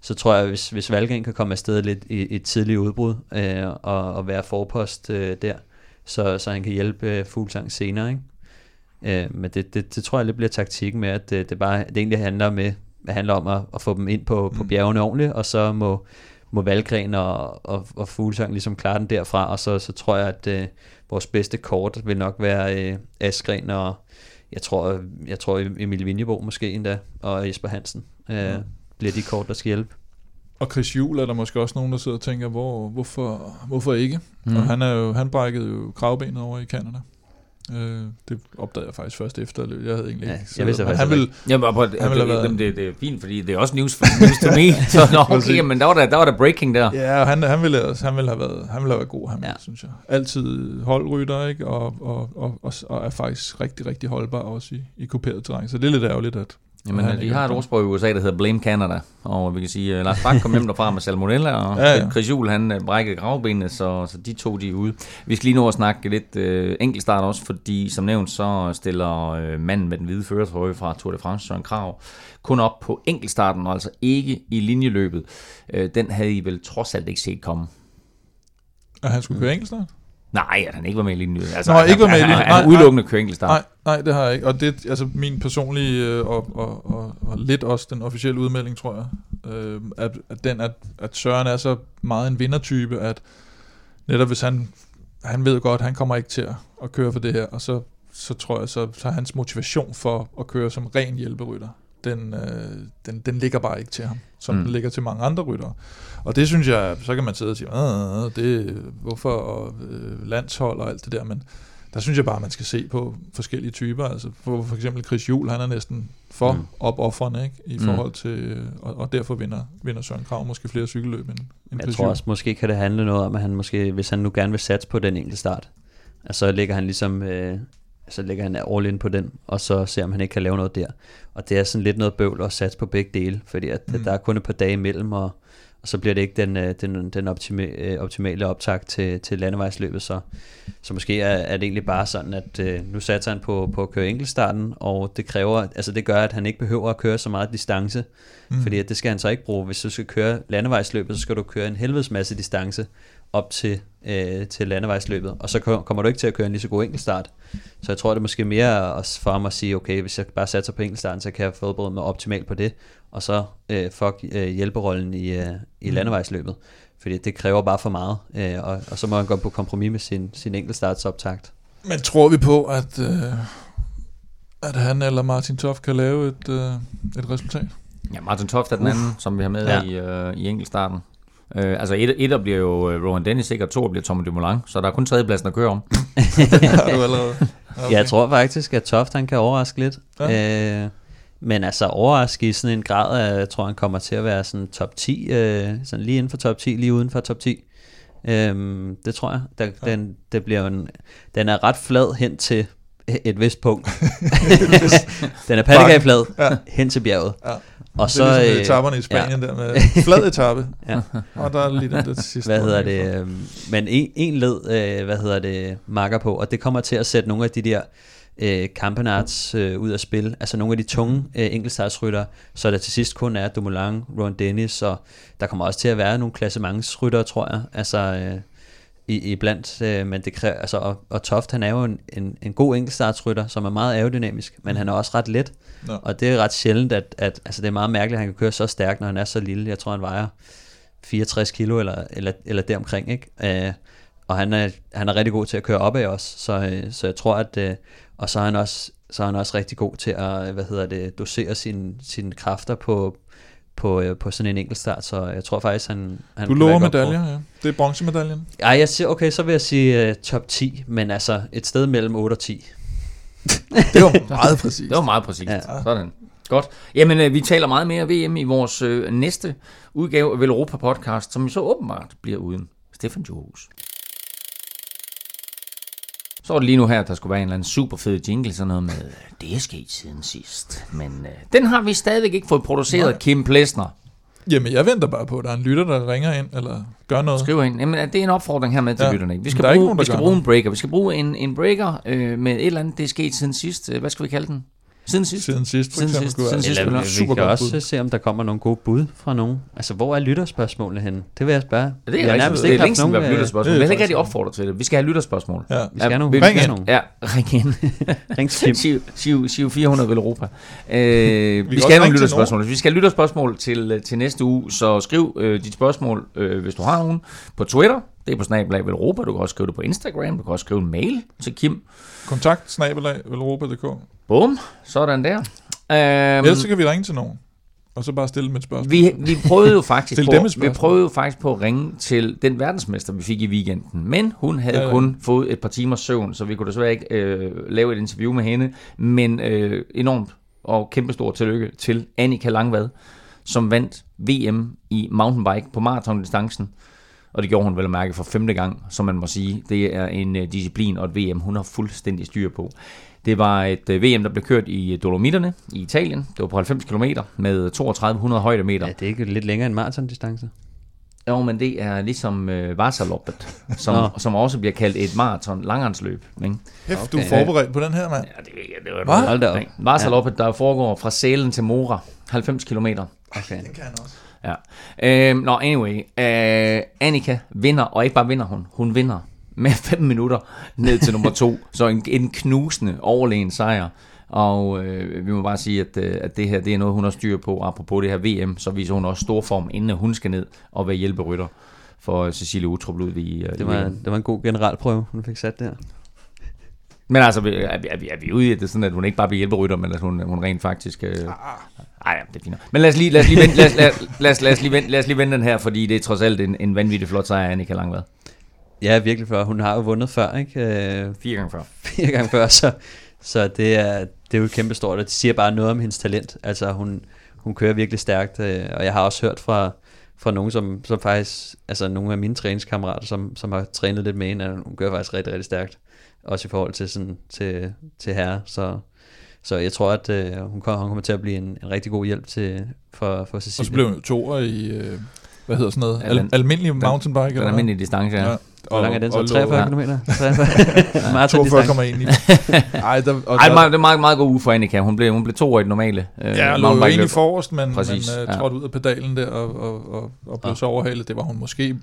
Så tror jeg, hvis, hvis Valgren kan komme afsted lidt i, i et tidligt udbrud øh, og, og være forpost øh, der, så, så han kan hjælpe øh, Fuglsang senere, ikke? Øh, men det, det, det tror jeg lidt bliver taktikken med, at det, det, bare, det egentlig handler, med, det handler om at, at få dem ind på, på bjergene ordentligt, og så må, må Valgren og, og, og Fuglsang ligesom klare den derfra, og så, så tror jeg, at øh, vores bedste kort vil nok være øh, Askren og jeg tror, jeg tror Emil Vinjebo måske endda, og Jesper Hansen øh, bliver de kort, der skal hjælpe. Og Chris Juhl er der måske også nogen, der sidder og tænker, hvor, hvorfor, hvorfor ikke? Mm. Mm. Og han, er jo, han brækkede jo kravbenet over i Canada. Øh, det opdagede jeg faktisk først efter løbet. Jeg havde egentlig Ja, ikke jeg vidste faktisk han ville, Ja, men, på, Han ville det, det, det, er fint, fordi det er også news, for, news to me. Så nå, okay, men der var der, der var der breaking der. Ja, og han, han, ville, også- han ville have været, han ville have været god, han, ja. synes jeg. Altid holdrytter, ikke? Og, og, og, og, og, er faktisk rigtig, rigtig holdbar også i, i kuperet terræn. Så det er lidt ærgerligt, at Jamen, han de ikke har et ordsprog i USA, der hedder Blame Canada. Og vi kan sige, at Lars Bak kom hjem derfra med salmonella, og Ja, ja. Chris Juhl, han øh, brækkede gravbenene, så, så de to de er ude. Vi skal lige nå at snakke lidt øh, enkeltstart også, fordi som nævnt, så stiller øh, manden med den hvide førertrøje fra Tour de France, Søren Krav, kun op på enkeltstarten, og altså ikke i linjeløbet. Øh, den havde I vel trods alt ikke set komme. at han skulle køre enkeltstart. Nej, at han ikke var med i linjeløbet. Altså, Nå, han- ikke var med i han- linjeløbet. Han, han Nej, udelukkende kører enkeltstart. Nej, nej, det har jeg ikke. Og det er altså min personlige, øh, og, og, og, og lidt også den officielle udmelding, tror jeg, øh, at, at den, at, at Søren er så meget en vindertype, at netop hvis han, han ved godt, at han kommer ikke til at, at køre for det her, og så, så tror jeg, så, så er hans motivation for at køre som ren hjælperytter, den, øh, den, den ligger bare ikke til ham, som Mm. den ligger til mange andre ryttere. Og det synes jeg, så kan man sidde og sige, "Øh, det, hvorfor og, øh, landshold og alt det der, men der synes jeg bare, man skal se på forskellige typer. Altså for, for eksempel Chris Juhl, han er næsten for Mm. opoffrende ikke? i Mm. forhold til, øh, og, og derfor vinder, vinder Søren Krav måske flere cykelløb end, end jeg Chris tror Juhl. også, måske kan det handle noget om, at han måske, hvis han nu gerne vil satse på den enkelte start, at så lægger han ligesom, øh, så lægger han all in på den, og så ser om han ikke kan lave noget der. Og det er sådan lidt noget bøvl at satse på begge dele, fordi at mm. Der er kun et par dage imellem, og, og så bliver det ikke den, øh, den, den optima, øh, optimale optag til, til landevejsløbet, så, så måske er, er det egentlig bare sådan, at øh, nu satser han på, på at køre enkeltstarten, og det kræver, altså det gør, at han ikke behøver at køre så meget distance, mm. fordi at det skal han så ikke bruge. Hvis du skal køre landevejsløbet, så skal du køre en helvedes masse distance op til, øh, til landevejsløbet, og så ko- kommer du ikke til at køre en lige så god enkeltstart. Så jeg tror, det er måske mere også for ham at sige, okay, hvis jeg bare satser på enkeltstarten, så kan jeg forberede mig optimalt på det, og så øh, fuck øh, hjælperollen i, øh, i Mm. landevejsløbet. Fordi det kræver bare for meget, øh, og, og så må han gå på kompromis med sin, sin enkeltstartsoptakt. Men tror vi på, at, øh, at han eller Martin Toft kan lave et, øh, et resultat? Ja, Martin Toft er den anden, som vi har med ja. i, øh, i enkeltstarten. Øh, altså et, etter bliver jo øh, Rowan Dennis, sikkert to bliver Thomas Dumoulin, så der er kun tredjepladsen at køre om. Har du allerede? Okay. Ja, jeg tror faktisk, at Toft han kan overraske lidt. Ja. Øh, men altså overraske i sådan en grad, at jeg tror, han kommer til at være sådan top 10, øh, sådan lige inden for top 10, lige uden for top 10. Øhm, det tror jeg. Der, ja. den, det bliver en, den er ret flad hen til et vist punkt. den er pattegavflad Ja. hen til bjerget. Ja. Og Så, det er så, ligesom øh, etaperne i Spanien ja. der med flad etape, ja. og der er lige den der til sidst. hvad hedder det, øh, men en, en led, øh, hvad hedder det, marker på, og det kommer til at sætte nogle af de der øh, kampenarts øh, ud af spil, altså nogle af de tunge øh, enkeltstartsrytter, så der til sidst kun er Dumoulin, Ron Dennis, og der kommer også til at være nogle klassementsrytter, tror jeg, altså øh, i, i blandt, øh, men det kræver, altså, og, og Toft, han er jo en, en, en god enkeltstartsrytter, som er meget aerodynamisk, men han er også ret let, Nå. og det er ret sjældent, at, at altså, det er meget mærkeligt, at han kan køre så stærkt, når han er så lille, jeg tror, han vejer 64 kilo eller, eller, eller deromkring, ikke? Øh, og han er, han er rigtig god til at køre opad også, så, øh, så jeg tror, at, øh, og så er han også, så er han også rigtig god til at, hvad hedder det, dosere sine, sine kræfter på, på, øh, på sådan en enkelt start, så jeg tror faktisk, han, han Du lover medaljer, ja. Det er bronzemedaljen. Ej, jeg siger, okay, så vil jeg sige uh, top 10, men altså et sted mellem 8 og 10. Det var meget præcist. Det var meget præcist. Ja. Ja. Sådan. Godt. Jamen, øh, vi taler meget mere VM i vores øh, næste udgave af Europa podcast, som så åbenbart bliver uden Stefan Johus. Så var det lige nu her, at der skulle være en eller anden super fed jingle, sådan noget med, det er sket siden sidst. Men øh, den har vi stadigvæk ikke fået produceret, Nej. Kim Plesner. Jamen, jeg venter bare på, at der er en lytter, der ringer ind, eller gør noget. Skriver ind. Jamen, det er en opfordring her med til Ja, lytterne. Ikke? Vi skal bruge, nogen, vi skal bruge en noget. breaker. Vi skal bruge en, en breaker øh, med et eller andet, det er sket siden sidst. Øh, Hvad skal vi kalde den? Siden sidst? Siden sidst, for Siden eksempel, sidst, siden sidst. Eller spiller. vi, vi Super kan godt også bud. se, om der kommer nogle gode bud fra nogen. Altså, hvor er lytterspørgsmålene henne? Det vil jeg spørge. Ja, det Vi er har rigtigt. nærmest Det er ikke længe haft siden, vi har lytterspørgsmål. er Vi har heller ikke rigtig opfordret til det. Vi skal have lytterspørgsmål. Ja. Vi skal have nogle, vi- vi skal ring have ind. nogle. Ja, ring ind. Ring. Siv, Siv, Siv 400 vil Europa. Øh, vi, kan skal have nogle lytterspørgsmål. Vi skal have lytterspørgsmål til, øh, til næste uge, så skriv øh, dit spørgsmål, øh, hvis du har nogen, på Twitter. Det er på snablag Europa. Du kan også skrive det på Instagram. Du kan også skrive en mail til Kim. Kontakt, snabelag, velropa.dk. Bum, sådan der. Øhm, Ellers så kan vi ringe til nogen, og så bare stille dem et spørgsmål. vi, vi prøvede jo faktisk på, vi prøvede jo faktisk på at ringe til den verdensmester, vi fik i weekenden. Men hun havde ja, ja. kun fået et par timers søvn, så vi kunne desværre ikke øh, lave et interview med hende. Men øh, enormt og kæmpestor tillykke til Annika Langvad, som vandt VM i mountainbike på maratondistancen. Og det gjorde hun vel at mærke for femte gang, som man må sige. Det er en øh, disciplin og et VM, hun har fuldstændig styr på. Det var et øh, VM, der blev kørt i Dolomitterne i Italien. Det var på 90 km med 3200 højdemeter. Ja, det er ikke lidt længere end maratondistance. Jo, men det er ligesom øh, Vasaloppet, som, Nå. som også bliver kaldt et maraton langrendsløb. Ikke? Hæft, du Okay. er forberedt på den her, mand. Ja, det, det var Hvad? Hold da op. Vasaloppet, der foregår fra Sælen til Mora, 90 km. Okay. Den kan han også. Ja. Øhm, Nå, anyway. Øh, Annika vinder, og ikke bare vinder hun, hun vinder med 5 minutter ned til nummer to. Så en, en knusende, overlegen sejr. Og øh, vi må bare sige, at, øh, at det her det er noget, hun har styr på. Apropos det her VM, så viser hun også stor form, inden hun skal ned og være hjælperytter for Cecilie Utrup ud i, øh, Det i var, VM. det var en god generalprøve, hun fik sat der. Men altså, er vi, er vi, er vi ude i at det er sådan, at hun ikke bare bliver hjælperytter, men at hun, hun rent faktisk... Øh... Ah, Ej, ja, det er fint. Men lad os lige, lad os lige, vente, lad, os, lad, os- lad, os, lad, os lige vente, lad os lige vente den her, fordi det er trods alt en, en vanvittig flot sejr, Annika Langvad. Ja, virkelig før. Hun har jo vundet før, ikke? Øh, Fire gange før. fire gange før, så, så det, er, det er jo kæmpe stort, og det siger bare noget om hendes talent. Altså, hun, hun kører virkelig stærkt, øh, og jeg har også hørt fra, fra nogen, som, som faktisk, altså nogle af mine træningskammerater, som, som har trænet lidt med hende, at hun kører faktisk rigtig, rigtig stærkt. Også i forhold til, sådan, til, til herre, så, så jeg tror, at øh, hun, kommer, hun kommer til at blive en, en rigtig god hjælp til, for, for Cecilie. Og så blev hun jo toer i, øh, hvad hedder sådan noget, Ja, Al- den- almindelig mountainbike. Den eller hvad? almindelige distance, ja. Ja. Hvor lang er den så? og lå- 43 ja. km? 43? Maratondistance. 42,1. Ej, der, og Ej, det er der, meget, det er meget, meget god uge for Annika. Hun blev, hun blev to år i det normale. Øh, Ja, lå jo egentlig forrest, men, Præcis, men uh, ja. trådte ud af pedalen der og, og, og, og blev Ja. så overhalet. Det var hun måske,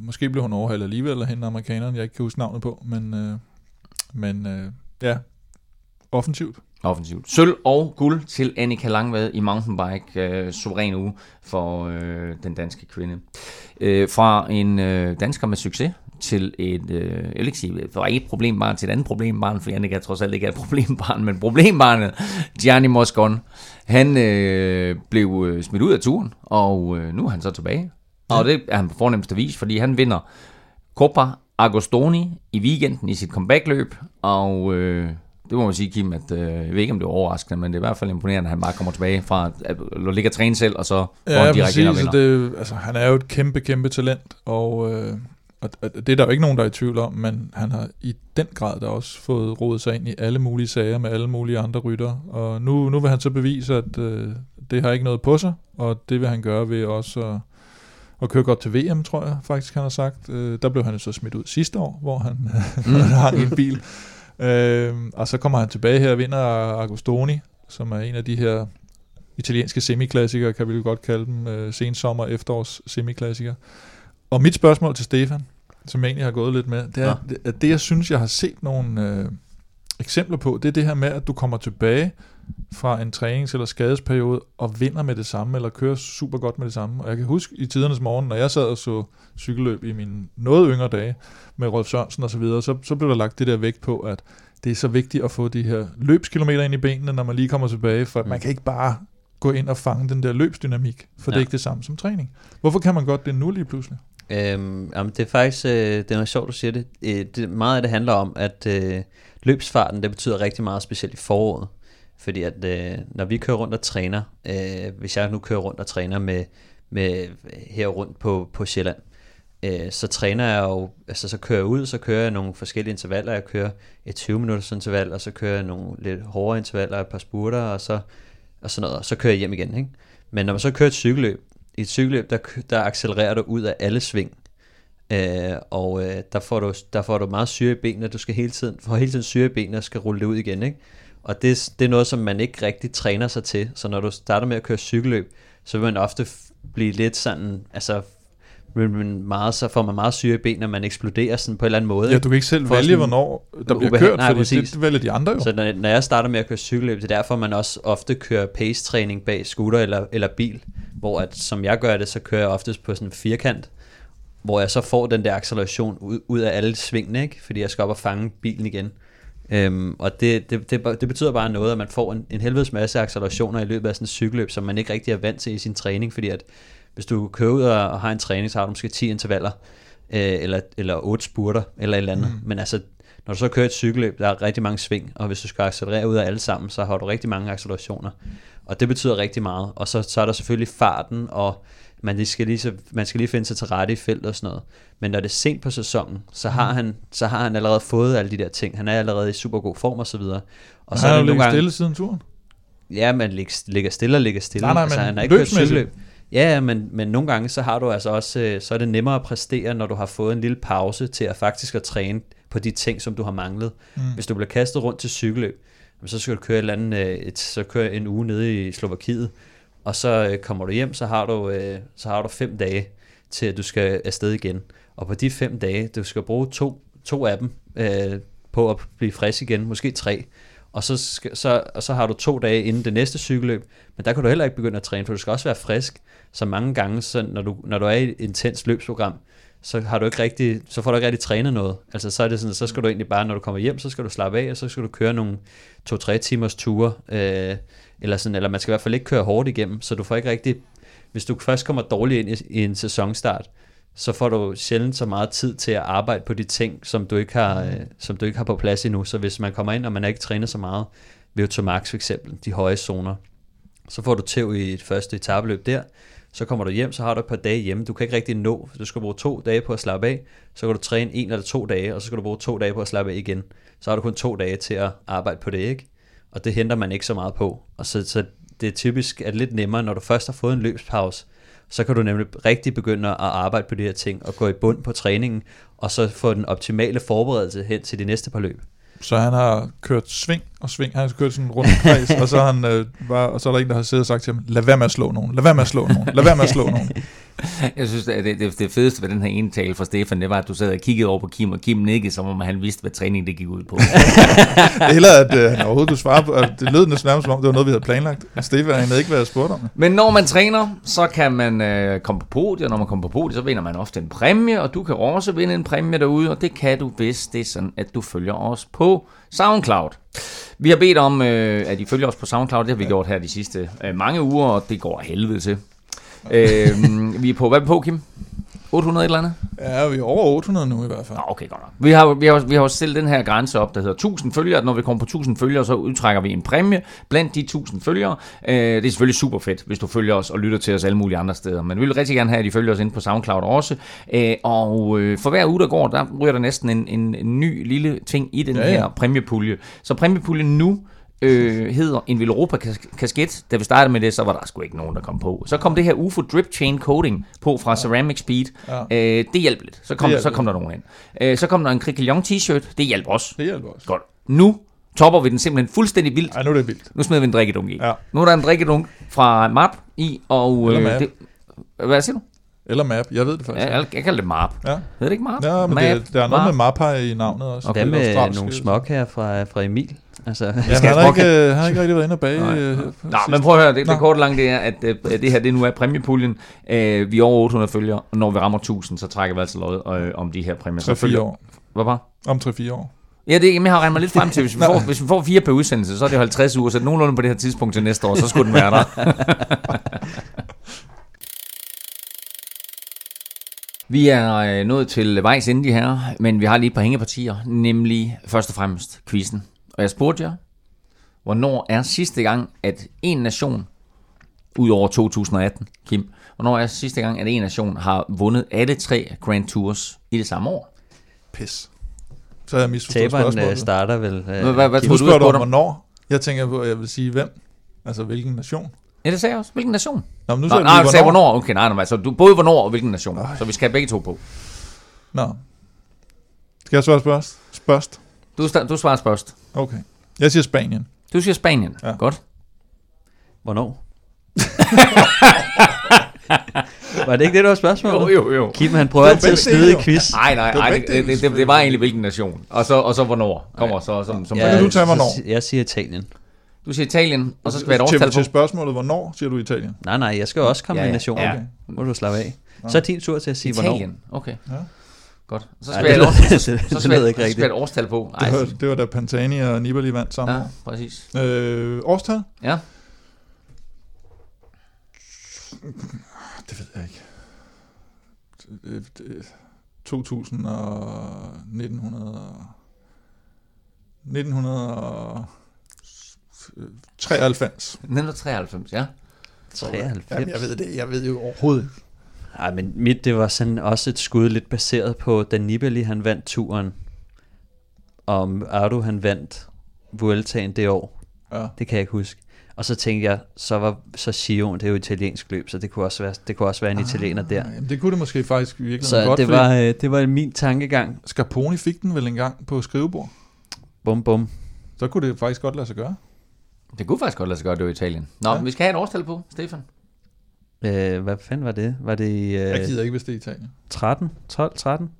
måske blev hun overhalet alligevel, eller hende amerikaneren, jeg ikke kan huske navnet på, men, uh, men uh, ja, offensivt. Offensivt. Sølv og guld til Annika Langvad i mountainbike. Øh, suveræn uge for øh, den danske kvinde. Øh, fra en øh, dansker med succes til et, øh, jeg vil ikke sige, fra et problembarn til et andet problembarn, for Annika trods alt ikke er et problembarn, men problembarnet, Gianni Moscon, han øh, blev øh, smidt ud af turen, og øh, nu er han så tilbage. Og det er han på fornemmeste vis, fordi han vinder Coppa Agostoni i weekenden i sit comebackløb, og øh, det må man sige, Kim, at øh, jeg ved ikke, om det er overraskende, men det er i hvert fald imponerende, at han bare kommer tilbage fra at ligge og træne selv, og så går Ja, han direkte ind og vinder. Det, altså, han er jo et kæmpe, kæmpe talent, og, øh, og og det er der jo ikke nogen, der er i tvivl om, men han har i den grad da også fået rodet sig ind i alle mulige sager med alle mulige andre rytter, og nu, nu vil han så bevise, at øh, det har ikke noget på sig, og det vil han gøre ved også at, at køre godt til VM, tror jeg faktisk, han har sagt. Øh, der blev han jo så smidt ud sidste år, hvor han mm. hang i en bil. Øh, og så kommer han tilbage her og vinder Agostoni, som er en af de her italienske semiklassikere, kan vi jo godt kalde dem, øh, sensommer, efterårs semiklassikere. Og mit spørgsmål til Stefan, som jeg egentlig har gået lidt med, det er, ja. at det jeg synes, jeg har set nogle øh, eksempler på, det er det her med, at du kommer tilbage fra en trænings- eller skadesperiode og vinder med det samme, eller kører super godt med det samme. Og jeg kan huske i tidernes morgen, når jeg sad og så cykelløb i mine noget yngre dage med Rolf Sørensen og så videre, så, så blev der lagt det der vægt på, at det er så vigtigt at få de her løbskilometer ind i benene, når man lige kommer tilbage, for Mm. man kan ikke bare gå ind og fange den der løbsdynamik, for ja. det er ikke det samme som træning. Hvorfor kan man godt det nu lige pludselig? Øhm, jamen, det er faktisk øh, det er noget sjovt, du siger det. Øh, det. Meget af det handler om, at øh, løbsfarten, det betyder rigtig meget, specielt i foråret. Fordi at øh, når vi kører rundt og træner, øh, hvis jeg nu kører rundt og træner med, med her rundt på, på Sjælland, øh, så træner jeg jo, altså så kører jeg ud, så kører jeg nogle forskellige intervaller, jeg kører et 20 minutters interval, og så kører jeg nogle lidt hårdere intervaller, et par spurter, og så, og sådan noget, og så kører jeg hjem igen, ikke? Men når man så kører et cykelløb, i et cykelløb, der, der accelererer du ud af alle sving, øh, og øh, der, får du, der får du meget syre i benene, du skal hele tiden, får hele tiden syre i benene og skal rulle det ud igen, ikke? Og det, det er noget, som man ikke rigtig træner sig til, så når du starter med at køre cykelløb, så vil man ofte blive lidt sådan, altså men meget, så får man meget syre i benene, når man eksploderer sådan på en eller anden måde. Ja, du kan ikke selv vælge, sådan, hvornår der bliver ubehag- kørt, nej, fordi det, det vælger de andre jo. Så når, når jeg starter med at køre cykelløb, det er derfor, man også ofte kører pace-træning bag scooter eller, eller bil, hvor at, som jeg gør det, så kører jeg oftest på sådan en firkant, hvor jeg så får den der acceleration ud, ud af alle svingene, ikke? fordi jeg skal op og fange bilen igen. Øhm, og det, det, det, det betyder bare noget, at man får en, en helvedes masse accelerationer i løbet af sådan et cykelløb, som man ikke rigtig er vant til i sin træning, fordi at hvis du kører ud og, og har en træning, så har du måske 10 intervaller, øh, eller, eller 8 spurter, eller et eller andet. Mm. Men altså, når du så kører et cykelløb, der er rigtig mange sving, og hvis du skal accelerere ud af alle sammen, så har du rigtig mange accelerationer. Og det betyder rigtig meget. Og så, så er der selvfølgelig farten, og man skal, lige, så, man skal lige finde sig til rette i feltet og sådan noget. Men når det er sent på sæsonen, så har, mm. han, så har han allerede fået alle de der ting. Han er allerede i super god form og så videre. Og så er det nogle gange... stille siden turen? Ja, man ligger stille og ligger stille. Nej, nej, altså, han har ikke kørt cykelløb. Ja, men, men nogle gange så har du altså også, øh, så er det nemmere at præstere, når du har fået en lille pause til at faktisk at træne på de ting, som du har manglet. Mm. Hvis du bliver kastet rundt til cykelløb, så skal du køre et eller andet, øh, et, så køre en uge nede i Slovakiet, og så øh, kommer du hjem, så har du, øh, så har du fem dage til, at du skal afsted igen. Og på de fem dage, du skal bruge to, to af dem øh, på at blive frisk igen, måske tre og så, skal, så, og så har du to dage inden det næste cykelløb, men der kan du heller ikke begynde at træne, for du skal også være frisk. Så mange gange, så når, du, når du er i et intens løbsprogram, så har du ikke rigtig, så får du ikke rigtig trænet noget. Altså så er det sådan, så skal du egentlig bare, når du kommer hjem, så skal du slappe af, og så skal du køre nogle to-tre timers ture, øh, eller sådan, eller man skal i hvert fald ikke køre hårdt igennem, så du får ikke rigtig, hvis du først kommer dårligt ind i, i en sæsonstart, så får du sjældent så meget tid til at arbejde på de ting, som du ikke har, mm. øh, som du ikke har på plads endnu. Så hvis man kommer ind, og man ikke træner så meget, ved Max for eksempel, de høje zoner, så får du tæv i et første etabeløb der, så kommer du hjem, så har du et par dage hjemme. Du kan ikke rigtig nå, du skal bruge to dage på at slappe af, så kan du træne en eller to dage, og så skal du bruge to dage på at slappe af igen. Så har du kun to dage til at arbejde på det, ikke? Og det henter man ikke så meget på. Og så, så det er typisk at lidt nemmere, når du først har fået en løbspause, så kan du nemlig rigtig begynde at arbejde på de her ting, og gå i bund på træningen, og så få den optimale forberedelse hen til de næste par løb. Så han har kørt sving og sving, han har kørt sådan en rundt kreds, og så, han, øh, var, og så er der en, der har siddet og sagt til ham, lad være med at slå nogen, lad være med at slå nogen, lad være med at slå nogen. Jeg synes, at det, det, det fedeste ved den her ene tale fra Stefan, det var, at du sad og kiggede over på Kim, og Kim nikkede, som om han vidste, hvad træning det gik ud på. Eller at øh, han overhovedet kunne svare på, at det lød næsten nærmest som om, det var noget, vi havde planlagt. Stefan havde ikke været spurgt om det. Men når man træner, så kan man øh, komme på podiet, og når man kommer på podiet, så vinder man ofte en præmie, og du kan også vinde en præmie derude, og det kan du, hvis det er sådan, at du følger os på SoundCloud. Vi har bedt om, øh, at I følger os på SoundCloud. Det har vi ja. gjort her de sidste øh, mange uger, og det går helvede til. øh, vi er på, hvad er vi på, Kim? 800 et eller andet? Ja, vi er over 800 nu i hvert fald. Nå, okay, godt nok. Vi har, vi, har, vi har også stillet den her grænse op, der hedder 1000 følgere. Når vi kommer på 1000 følgere, så udtrækker vi en præmie blandt de 1000 følgere. Øh, det er selvfølgelig super fedt, hvis du følger os og lytter til os alle mulige andre steder. Men vi vil rigtig gerne have, at I følger os ind på SoundCloud også. Øh, og øh, for hver uge, der går, der ryger der næsten en, en, en ny lille ting i den ja, ja. her præmiepulje. Så præmiepuljen nu øh, hedder en Villeuropa kasket. Da vi startede med det, så var der sgu ikke nogen, der kom på. Så kom det her UFO Drip Chain Coating på fra ja. Ceramic Speed. Ja. Øh, det hjalp lidt. Så kom, så kom der nogen ind. Øh, så kom der en Krikilion t-shirt. Det hjalp også. Det hjalp også. Godt. Nu topper vi den simpelthen fuldstændig vildt. Ja, nu er det vildt. Nu smider vi en drikkedunk i. Ja. Nu er der en drikkedunk fra MAP i, og... Eller øh, det, hvad siger du? Eller map, jeg ved det faktisk. Ja, jeg, jeg kalder det MAP. Ja. Ved det ikke MAP? Ja, men map, det, der er noget map. med MAP her i navnet også. Og hvad med nogle smok her fra, fra Emil? Altså, ja, han, har ikke, øh, har ikke rigtig været inde og bage. Nej, øh, Nå, men prøv at høre, det, det korte langt det er, at øh, det her det nu er præmiepuljen. Øh, vi er over 800 følgere, og når vi rammer 1000, så trækker vi altså lod øh, om de her præmier. 3-4 år. Hvad var? Om 3-4 år. Ja, det, jeg har regnet mig lidt frem til, hvis vi, får, hvis vi får fire per udsendelse, så er det 50 uger, så nogenlunde på det her tidspunkt til næste år, så skulle den være der. Vi er øh, nået til vejs ende de her, men vi har lige et par hængepartier, nemlig først og fremmest quizzen. Og jeg spurgte jer, hvornår er sidste gang, at en nation, ud over 2018, Kim, Hvornår er sidste gang, at en nation har vundet alle tre Grand Tours i det samme år? Pis. Så har jeg misforstået Taberen øh, starter vel... Hvad, hvad, tror du, du om, hvornår. Jeg tænker på, at jeg vil sige hvem. Altså hvilken nation. Ja, det sagde jeg også. Hvilken nation? Nå, men nu Nå, sagde nej, du sagde hvornår. Okay, nej, nej, altså du både hvornår og hvilken nation. Ej. Så vi skal have begge to på. Nå. Skal jeg svare spørst? Spørst? Du, du svarer først. Okay. Jeg siger Spanien. Du siger Spanien. Ja. Godt. Hvornår? var det ikke det, der var spørgsmålet? Jo, jo, jo. Kim, han prøver altid at dele, i quiz. Nej, nej, Det var nej, det, det, det, det var egentlig hvilken nation. Og så, og så hvornår kommer så som, som Ja. du tage hvornår? Jeg siger Italien. Du siger Italien, og så skal vi have et til, årstal til på. spørgsmålet, hvornår siger du Italien? Nej, nej, jeg skal jo også komme Ja, med ja, nationer. ja. Okay. Må du slappe af. Så er din tur til at sige, hvornår. Italien, okay. Ja. Godt. Så Ej, skal vi det have et lyder- årstal, så, det- så det skal lyder have- ikke så skal have et årstal på. Det Ej, var, det var da Pantani og Nibali vandt sammen. ja, præcis. Øh, årstal? Ja. Det ved jeg ikke. Øh, det- 2000 og 1900 og 1993. 1993, ja. 93. Jamen, jeg ved det. Jeg ved jo overhovedet ikke. Ej, men mit, det var sådan også et skud lidt baseret på, da Nibali han vandt turen, og Ardu han vandt Vueltaen det år. Ja. Det kan jeg ikke huske. Og så tænkte jeg, så var så Sion, det er jo italiensk løb, så det kunne også være, det kunne også være en italiener der. Ah, Jamen, det kunne det måske faktisk virkelig Så godt, det fordi var, øh, det var min tankegang. Scarponi fik den vel engang på skrivebord. Bum bum. Så kunne det faktisk godt lade sig gøre. Det kunne faktisk godt lade sig gøre, det var Italien. Nå, ja. vi skal have et årstal på, Stefan. Øh, hvad fanden var det? Var det i Jeg øh, gider ikke, hvis det er Italien. 13? 12? 13?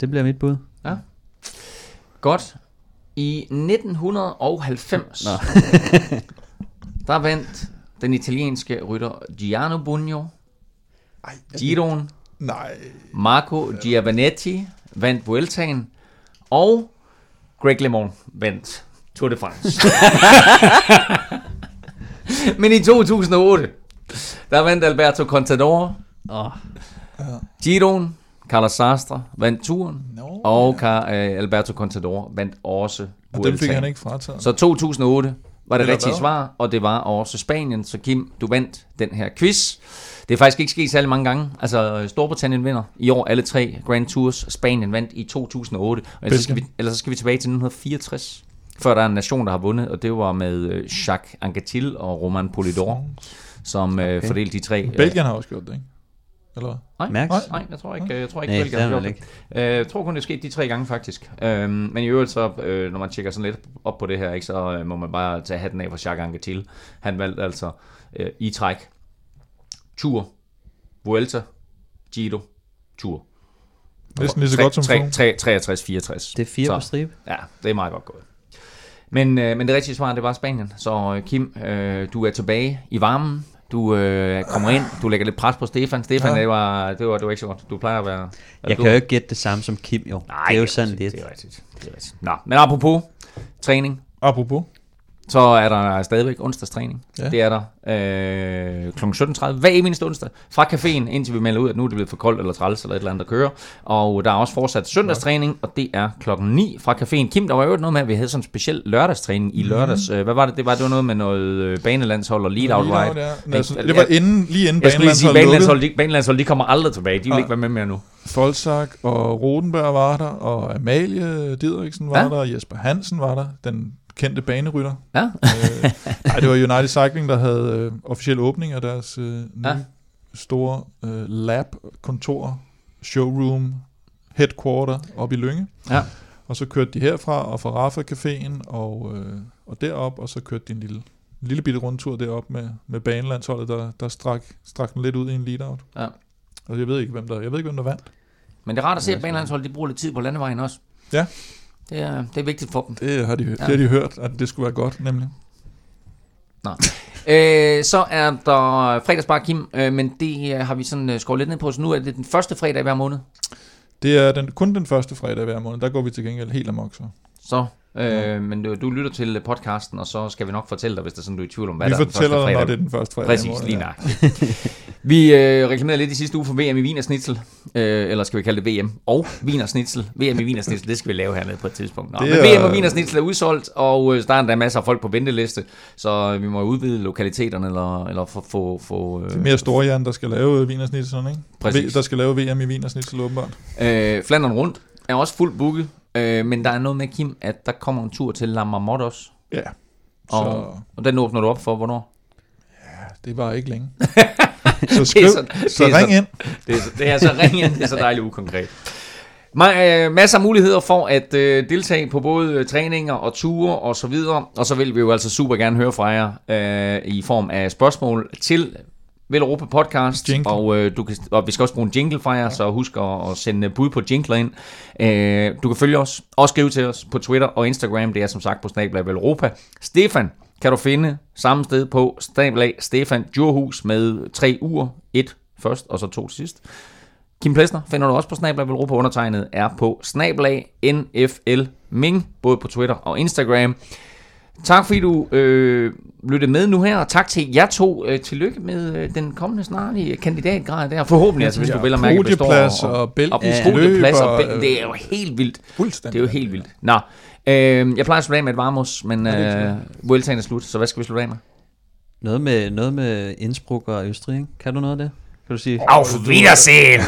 Det bliver mit bud. Godt. I 1990, Nå. der vandt den italienske rytter Giano Bugno, Ej, Giroen, Nej. Marco Giovanetti vandt Vueltaen, og Greg LeMond vandt Tour de France. Men i 2008, der vandt Alberto Contador, Åh, Giroen, Carlos Sastre vandt turen, No. og Car- øh, Alberto Contador vandt også Og dem fik han ikke frataget. Så 2008 var det Eller rigtige hvad? svar, og det var også Spanien. Så Kim, du vandt den her quiz. Det er faktisk ikke sket særlig mange gange. Altså, Storbritannien vinder i år alle tre Grand Tours. Spanien vandt i 2008. Og ellers så, skal vi, ellers så skal vi tilbage til 1964, før der er en nation, der har vundet, og det var med øh, Jacques Anquetil og Roman Polidor, som øh, Okay. fordelte de tre. øh, Belgien har også gjort det, ikke? Eller hvad? Nej, Max? nej, nej, jeg tror ikke, jeg tror ikke Nej, Belgien har gjort det. Jeg tror kun, det er sket de tre gange faktisk. Øhm, men i øvrigt så, øh, når man tjekker sådan lidt op på det her, ikke, så øh, må man bare tage hatten af for Jacques Anquetil. Han valgte altså øh, i træk Tour, Vuelta, Giro, Tour. Næsten lige så godt som Froome. 63-64. det er fire Så- på stribe. Ja, det er meget godt gået. Men, øh, men det rigtige svar, det var Spanien. Så øh, Kim, øh, du er tilbage i varmen. Du øh, kommer ind, du lægger lidt pres på Stefan. Stefan, Ja. det, var, det, var, det var ikke så godt. Du plejer at være... Jeg du, kan jo ikke gætte det samme som Kim, jo. Nej, det er jo sådan lidt. Det er rigtigt. Det er rigtigt. Nå, men apropos træning, Apropos. Så er der stadigvæk onsdagstræning. Ja. Ja. Det er der øh, kl. 17.30 hver eneste onsdag fra caféen, indtil vi melder ud, at nu er det blevet for koldt eller træls eller et eller andet, der kører. Og der er også fortsat søndagstræning, og det er klokken 9 fra caféen. Kim, der var jo noget med, at vi havde sådan en speciel lørdagstræning i lørdags. Mm. Hvad var det? Det var, det var noget med noget øh, banelandshold og lead-out Lead-out, ride. ja. Men altså, det var inden, lige inden Jeg lige sige, banelandshold, de, banelandshold, de kommer aldrig tilbage. De vil Nej. ikke være med mere nu. Folsak og Rodenberg var der, og Amalie Didriksen var Ja. der, og Jesper Hansen var der, den kendte banerytter. Ja. øh, nej, det var United Cycling, der havde øh, officiel åbning af deres øh, nye Ja. store øh, lab, kontor, showroom, headquarter op i Lynge. Ja. Og så kørte de herfra og fra Rafa Caféen og, øh, og derop, og så kørte de en lille, en lille bitte rundtur derop med, med banelandsholdet, der, der strak, strak den lidt ud i en lead-out. Ja. Og jeg ved ikke, hvem der, jeg ved ikke, hvem der vandt. Men det er rart at se, at banelandshold, de bruger lidt tid på landevejen også. Ja. Det er, det er vigtigt for dem. Det har de, ja. Det har de hørt, at det skulle være godt, nemlig. Øh, så er der fredagsbar, Kim, øh, men det øh, har vi sådan øh, skåret lidt ned på, så nu er det den første fredag hver måned. Det er den, kun den første fredag hver måned. Der går vi til gengæld helt amok så. Så, øh, Ja. men du, du lytter til podcasten, og så skal vi nok fortælle dig, hvis der er sådan, du er i tvivl om, hvad Vi der er den fortæller første dig, fredag. når det er den første fredag. Præcis, måned, lige ja. Vi øh, reklamerede lidt i sidste uge for VM i Wienersnitzel, øh, eller skal vi kalde det VM og Wienersnitzel. VM i Wienersnitzel, det skal vi lave hernede på et tidspunkt. Nå, Det men er- VM og Wienersnitzel er udsolgt, og øh, der er endda masser af folk på venteliste, så vi må udvide lokaliteterne, eller, eller få... få, få Det er øh, mere Storjern, der skal lave Wienersnitzel, ikke? Præcis. Der skal lave VM i Wienersnitzel, åbenbart. øh, Flandern rundt er også fuldt booket, øh, men der er noget med, Kim, at der kommer en tur til La Marmotte også, Ja. og, Så og den åbner du op for, hvornår? det var ikke længe. så skriv, så- ring så- ind. Det er, så- det er så ring ind, det er så dejligt ukonkret. Øh, masser af muligheder for at øh, deltage på både øh, træninger og ture og så videre. Og så vil vi jo altså super gerne høre fra jer øh, i form af spørgsmål til Vel Europa Podcast. Jingle. Og, øh, du kan, og vi skal også bruge en jingle fra jer, så husk at, at sende bud på jingler ind. Øh, du kan følge os og skrive til os på Twitter og Instagram. Det er som sagt på Vel Europa. Stefan kan du finde samme sted på Snablag Stefan Djurhus med tre uger. Et først, og så to til sidst. Kim Plesner finder du også på Snablag Europa. Undertegnet er på Snablag NFL Ming, både på Twitter og Instagram. Tak fordi du øh, lyttede med nu her, og tak til jer to. Øh, tillykke med øh, den kommende snarlige kandidatgrad der. Forhåbentlig, altså, hvis du vil have mærke består. Podieplads og og belgisk podieplads løb og, og, bæ- det er jo helt vildt. Det Fuldstændig. er jo helt vildt. Nå, Øh, jeg plejer at slutte af med et varmos, men øh, Vueltaen er slut, så hvad skal vi slutte af med? Noget med, noget med Innsbruck og Østrig, ikke? Kan du noget af det? Kan du sige? Auf Wiedersehen!